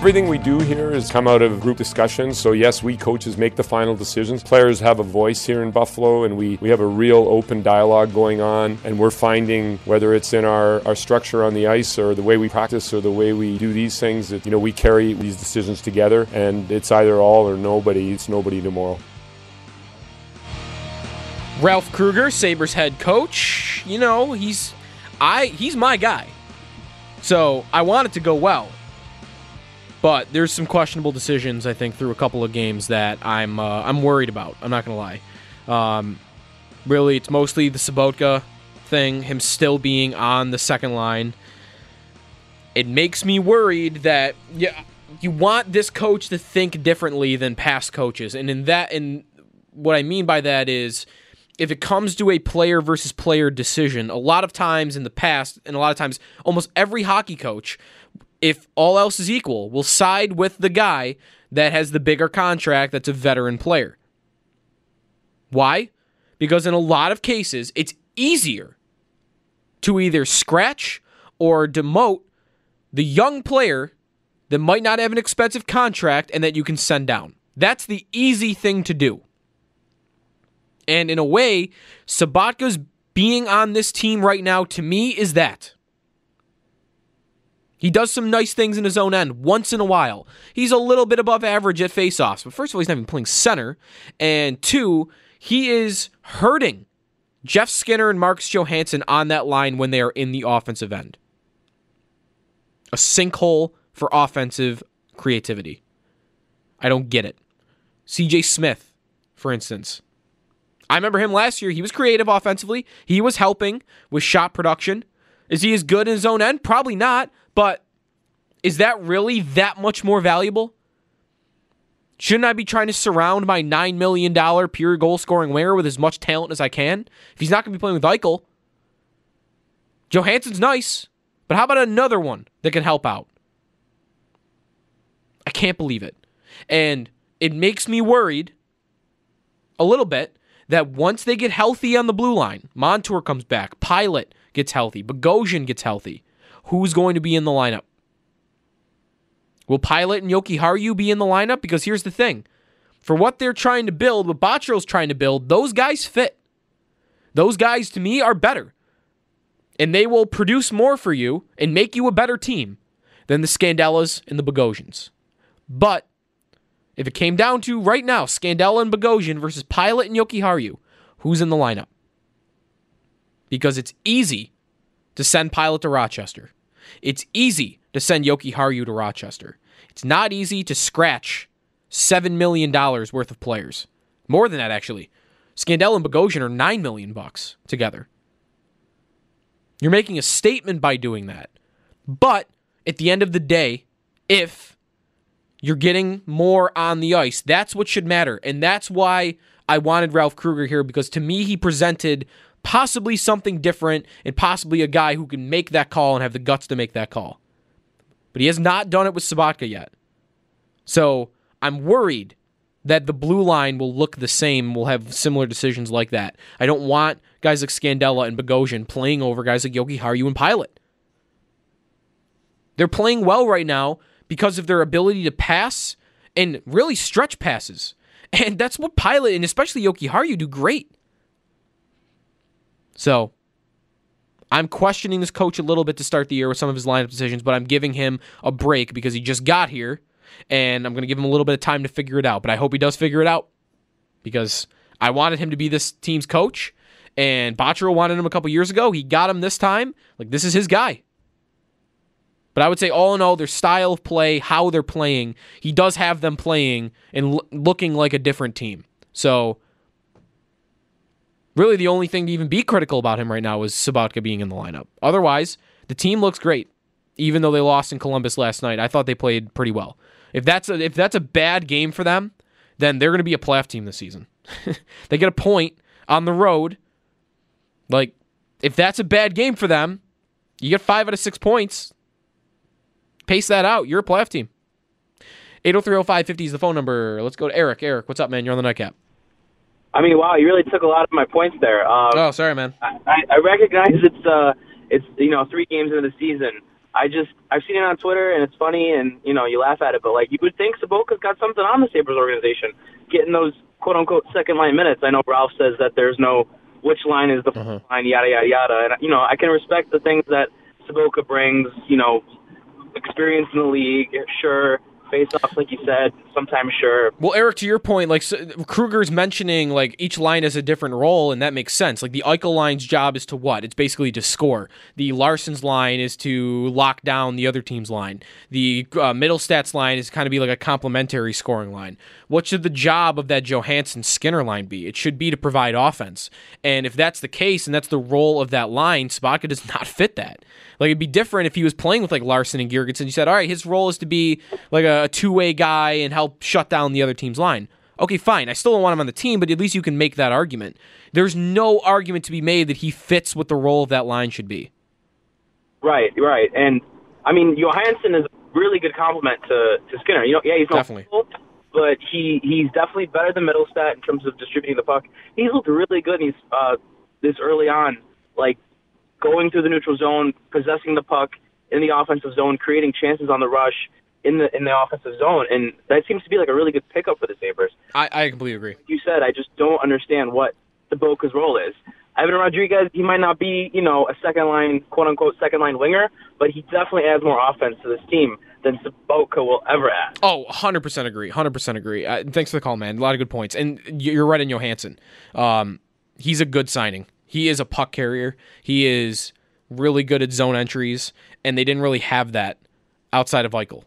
Everything we do here has come out of group discussions. So, yes, we coaches make the final decisions. Players have a voice here in Buffalo, and we, we have a real open dialogue going on. And we're finding, whether it's in our, our structure on the ice or the way we practice or the way we do these things, that, you know, we carry these decisions together. And it's either all or nobody. It's nobody tomorrow. Ralph Krueger, Sabres head coach. You know, he's I he's my guy. So I want it to go well. But there's some questionable decisions I think through a couple of games that I'm uh, I'm worried about. I'm not gonna lie. Um, really, it's mostly the Sobotka thing, him still being on the second line. It makes me worried that yeah, you want this coach to think differently than past coaches, and in that, and what I mean by that is if it comes to a player versus player decision, a lot of times in the past, and a lot of times, almost every hockey coach, if all else is equal, will side with the guy that has the bigger contract that's a veteran player. Why? Because in a lot of cases, it's easier to either scratch or demote the young player that might not have an expensive contract and that you can send down. That's the easy thing to do. And in a way, Sobotka's being on this team right now to me is that. He does some nice things in his own end once in a while. He's a little bit above average at faceoffs, but first of all, he's not even playing center. And two, he is hurting Jeff Skinner and Marcus Johansson on that line when they are in the offensive end. A sinkhole for offensive creativity. I don't get it. CJ Smith, for instance. I remember him last year. He was creative offensively. He was helping with shot production. Is he as good in his own end? Probably not. But is that really that much more valuable? Shouldn't I be trying to surround my $9 million pure goal scoring winger with as much talent as I can? If he's not going to be playing with Eichel, Johansson's nice, but how about another one that can help out? I can't believe it. And it makes me worried a little bit that once they get healthy on the blue line, Montour comes back, Pilut gets healthy, Bogosian gets healthy, who's going to be in the lineup? Will Pilut and Jokiharju be in the lineup? Because here's the thing. For what they're trying to build, what Botterill's trying to build, those guys fit. Those guys, to me, are better. And they will produce more for you and make you a better team than the Scandellas and the Bogosians. But if it came down to right now, Scandella and Bogosian versus Pilut and Jokiharju, who's in the lineup? Because it's easy to send Pilut to Rochester. It's easy to send Jokiharju to Rochester. It's not easy to scratch $7 million worth of players. More than that, actually. Scandella and Bogosian are 9 million bucks together. You're making a statement by doing that. But at the end of the day, if you're getting more on the ice, that's what should matter. And that's why I wanted Ralph Krueger here because to me, he presented possibly something different and possibly a guy who can make that call and have the guts to make that call. But he has not done it with Sobotka yet. So I'm worried that the blue line will look the same, will have similar decisions like that. I don't want guys like Scandella and Bogosian playing over guys like Jokiharju and Pilut. They're playing well right now because of their ability to pass and really stretch passes. And that's what Pilut and especially Jokiharju do great. So I'm questioning this coach a little bit to start the year with some of his lineup decisions, but I'm giving him a break because he just got here, and I'm going to give him a little bit of time to figure it out. But I hope he does figure it out because I wanted him to be this team's coach, and Botterill wanted him a couple years ago. He got him this time. Like, this is his guy. But I would say, all in all, their style of play, how they're playing, he does have them playing and l- looking like a different team. So Really, the only thing to even be critical about him right now is Sobotka being in the lineup. Otherwise, the team looks great. Even though they lost in Columbus last night, I thought they played pretty well. If that's a, if that's a bad game for them, then they're going to be a playoff team this season. they get a point on the road. Like, if that's a bad game for them, you get five out of six points. Pace that out. You're a playoff team. 8030550 is the phone number. Let's go to Eric. Eric, what's up, man? You're on the nightcap. I mean, wow, you really took a lot of my points there. Um, oh, sorry, man. I, I recognize it's uh, it's you know three games into the season. I just I've seen it on Twitter and it's funny and you know you laugh at it, but like you would think Sobotka's got something on the Sabres organization, getting those quote unquote second line minutes. I know Ralph says that there's no which line is the uh-huh. line, yada yada yada, and you know I can respect the things that Sobotka brings. You know, experience in the league, sure face-offs, like you said. Sometimes, sure. Well, Eric, to your point, like so, Krueger's mentioning, like each line has a different role, and that makes sense. Like the Eichel line's job is to what? It's basically to score. The Larsson's line is to lock down the other team's line. The uh, Mittelstadt's line is kind of be like a complementary scoring line. What should the job of that Johansson Skinner line be? It should be to provide offense. And if that's the case, and that's the role of that line, Sobotka does not fit that. Like it'd be different if he was playing with like Larsson and Girgensons. You said, all right, his role is to be like a, a two way guy and help shut down the other team's line. Okay, fine. I still don't want him on the team, but at least you can make that argument. There's no argument to be made that he fits what the role of that line should be. Right, right. And I mean, Johansson is a really good compliment to, to Skinner. You know, yeah, he's not definitely. Cool, but he he's definitely better than Mittelstadt in terms of distributing the puck. He's looked really good. And he's uh, this early on, like going through the neutral zone, possessing the puck in the offensive zone, creating chances on the rush. in the in the offensive zone, and that seems to be like a really good pickup for the Sabres. I, I completely agree. Like you said, I just don't understand what the Boca's role is. Evan Rodrigues, he might not be, you know, a second line, quote unquote, second line winger, but he definitely adds more offense to this team than Sobotka will ever add. Oh, 100% agree. 100% agree. Uh, thanks for the call, man. A lot of good points. And you're right in Johansson. Um, he's a good signing. He is a puck carrier. He is really good at zone entries, and they didn't really have that outside of Eichel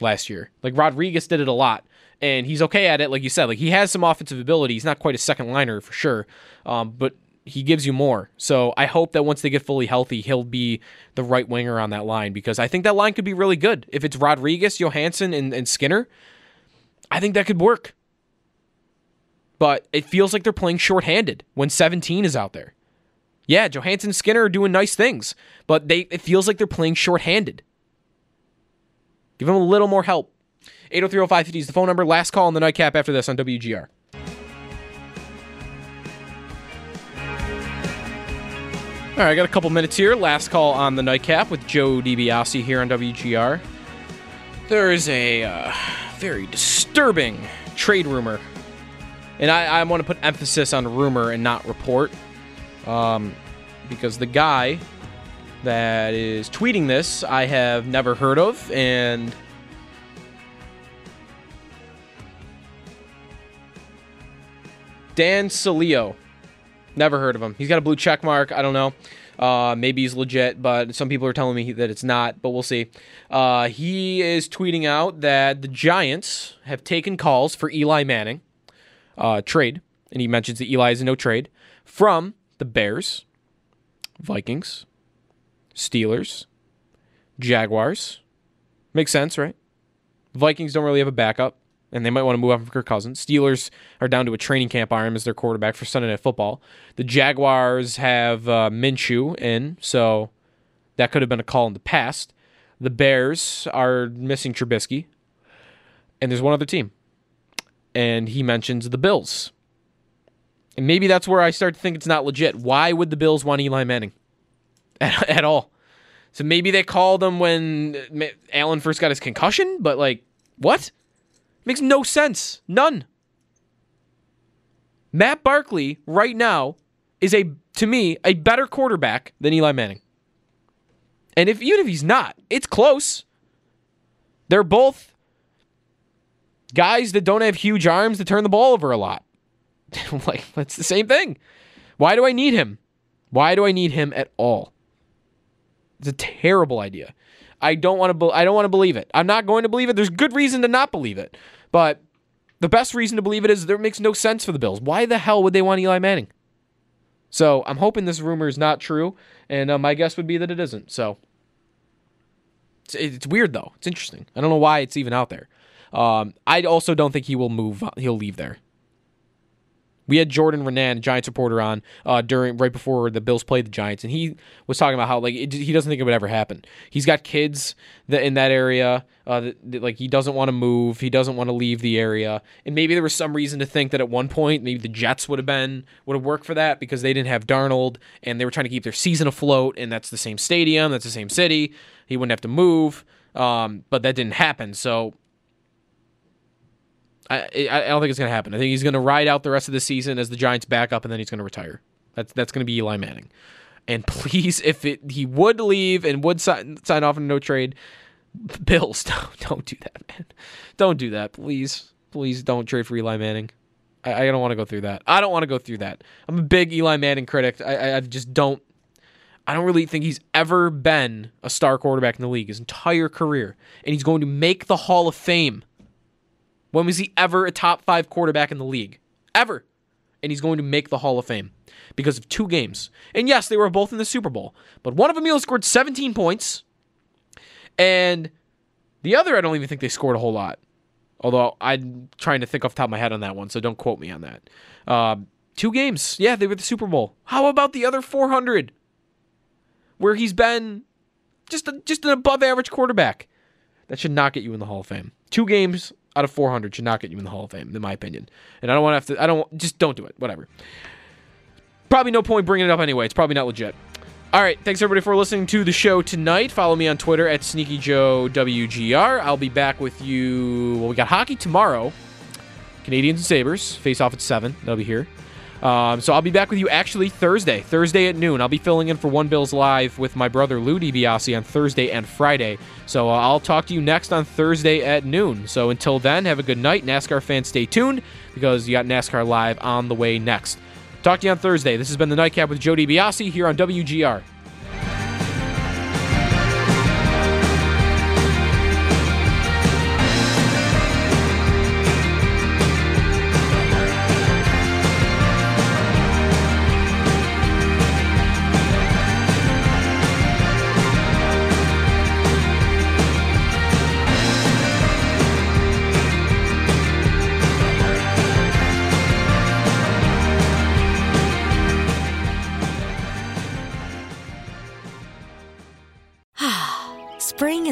last year. Like Rodrigues did it a lot, and he's okay at it. Like you said, like he has some offensive ability. He's not quite a second liner for sure, um, but he gives you more. So I hope that once they get fully healthy, he'll be the right winger on that line because I think that line could be really good. If it's Rodrigues, Johansson, and, and Skinner, I think that could work. But it feels like they're playing shorthanded when 17 is out there. Yeah, Johansson Skinner are doing nice things, but they it feels like they're playing shorthanded. Give them a little more help. 8030550 is the phone number. Last call on the nightcap after this on WGR. All right, I got a couple minutes here. Last call on the nightcap with Joe DiBiase here on WGR. There is a uh, very disturbing trade rumor, and I, I want to put emphasis on rumor and not report, um, because the guy that is tweeting this I have never heard of, and Dan Salio. Never heard of him. He's got a blue check mark. I don't know. Uh, maybe he's legit, but some people are telling me that it's not, but we'll see. Uh, he is tweeting out that the Giants have taken calls for Eli Manning uh, trade, and he mentions that Eli is a no trade from the Bears, Vikings, Steelers, Jaguars. Makes sense, right? Vikings don't really have a backup and they might want to move on from Kirk Cousins. Steelers are down to a training camp arm as their quarterback for Sunday Night Football. The Jaguars have uh, Minshew in, so that could have been a call in the past. The Bears are missing Trubisky, and there's one other team, and he mentions the Bills. And maybe that's where I start to think it's not legit. Why would the Bills want Eli Manning at, at all? So maybe they called him when uh, Allen first got his concussion, but like, what? Makes no sense. None. Matt Barkley right now is a to me a better quarterback than Eli Manning. And if even if he's not, it's close. They're both guys that don't have huge arms to turn the ball over a lot. like that's the same thing. Why do I need him? Why do I need him at all? It's a terrible idea. I don't want to. Be- I don't want to believe it. I'm not going to believe it. There's good reason to not believe it. But the best reason to believe it is there makes no sense for the Bills. Why the hell would they want Eli Manning? So I'm hoping this rumor is not true, and uh, my guess would be that it isn't. So it's, it's, weird though. It's interesting. I don't know why it's even out there. Um, I also don't think he will move. He'll leave there. We had Jordan Raanan, Giants reporter, on uh, during right before the Bills played the Giants, and he was talking about how like it, he doesn't think it would ever happen. He's got kids that in that area, uh, that, that, like he doesn't want to move, he doesn't want to leave the area, and maybe there was some reason to think that at one point maybe the Jets would have been would have worked for that because they didn't have Darnold and they were trying to keep their season afloat, and that's the same stadium, that's the same city. He wouldn't have to move, um, but that didn't happen. So I, I don't think it's going to happen. I think he's going to ride out the rest of the season as the Giants back up, and then he's going to retire. That's that's going to be Eli Manning. And please, if it, he would leave and would sign, sign off in a no trade, Bills don't don't do that, man. Don't do that, please. Please don't trade for Eli Manning. I, I don't want to go through that. I don't want to go through that. I'm a big Eli Manning critic. I, I just don't. I don't really think he's ever been a star quarterback in the league his entire career, and he's going to make the Hall of Fame when was he ever a top five quarterback in the league? Ever. And he's going to make the Hall of Fame because of two games. And yes, they were both in the Super Bowl, but one of them he scored 17 points, and the other I don't even think they scored a whole lot. Although I'm trying to think off the top of my head on that one, so don't quote me on that. Uh, two games, yeah, they were the Super Bowl. How about the other 400, where he's been just a, just an above average quarterback? That should not get you in the Hall of Fame. Two games, out of 400 should not get you in the Hall of Fame, in my opinion. And I don't want to have to, I don't, just don't do it. Whatever. Probably no point bringing it up anyway. It's probably not legit. All right, thanks everybody for listening to the show tonight. Follow me on Twitter at SneakyJoeWGR. I'll be back with you. Well, we got hockey tomorrow. Canadiens and Sabres face off at seven. They'll be here. Um, so I'll be back with you actually Thursday, Thursday at noon. I'll be filling in for One Bills Live with my brother Lou DiBiase on Thursday and Friday. So uh, I'll talk to you next on Thursday at noon. So until then, have a good night. NASCAR fans, stay tuned because you got NASCAR Live on the way next. Talk to you on Thursday. This has been the Nightcap with Joe DiBiase here on WGR.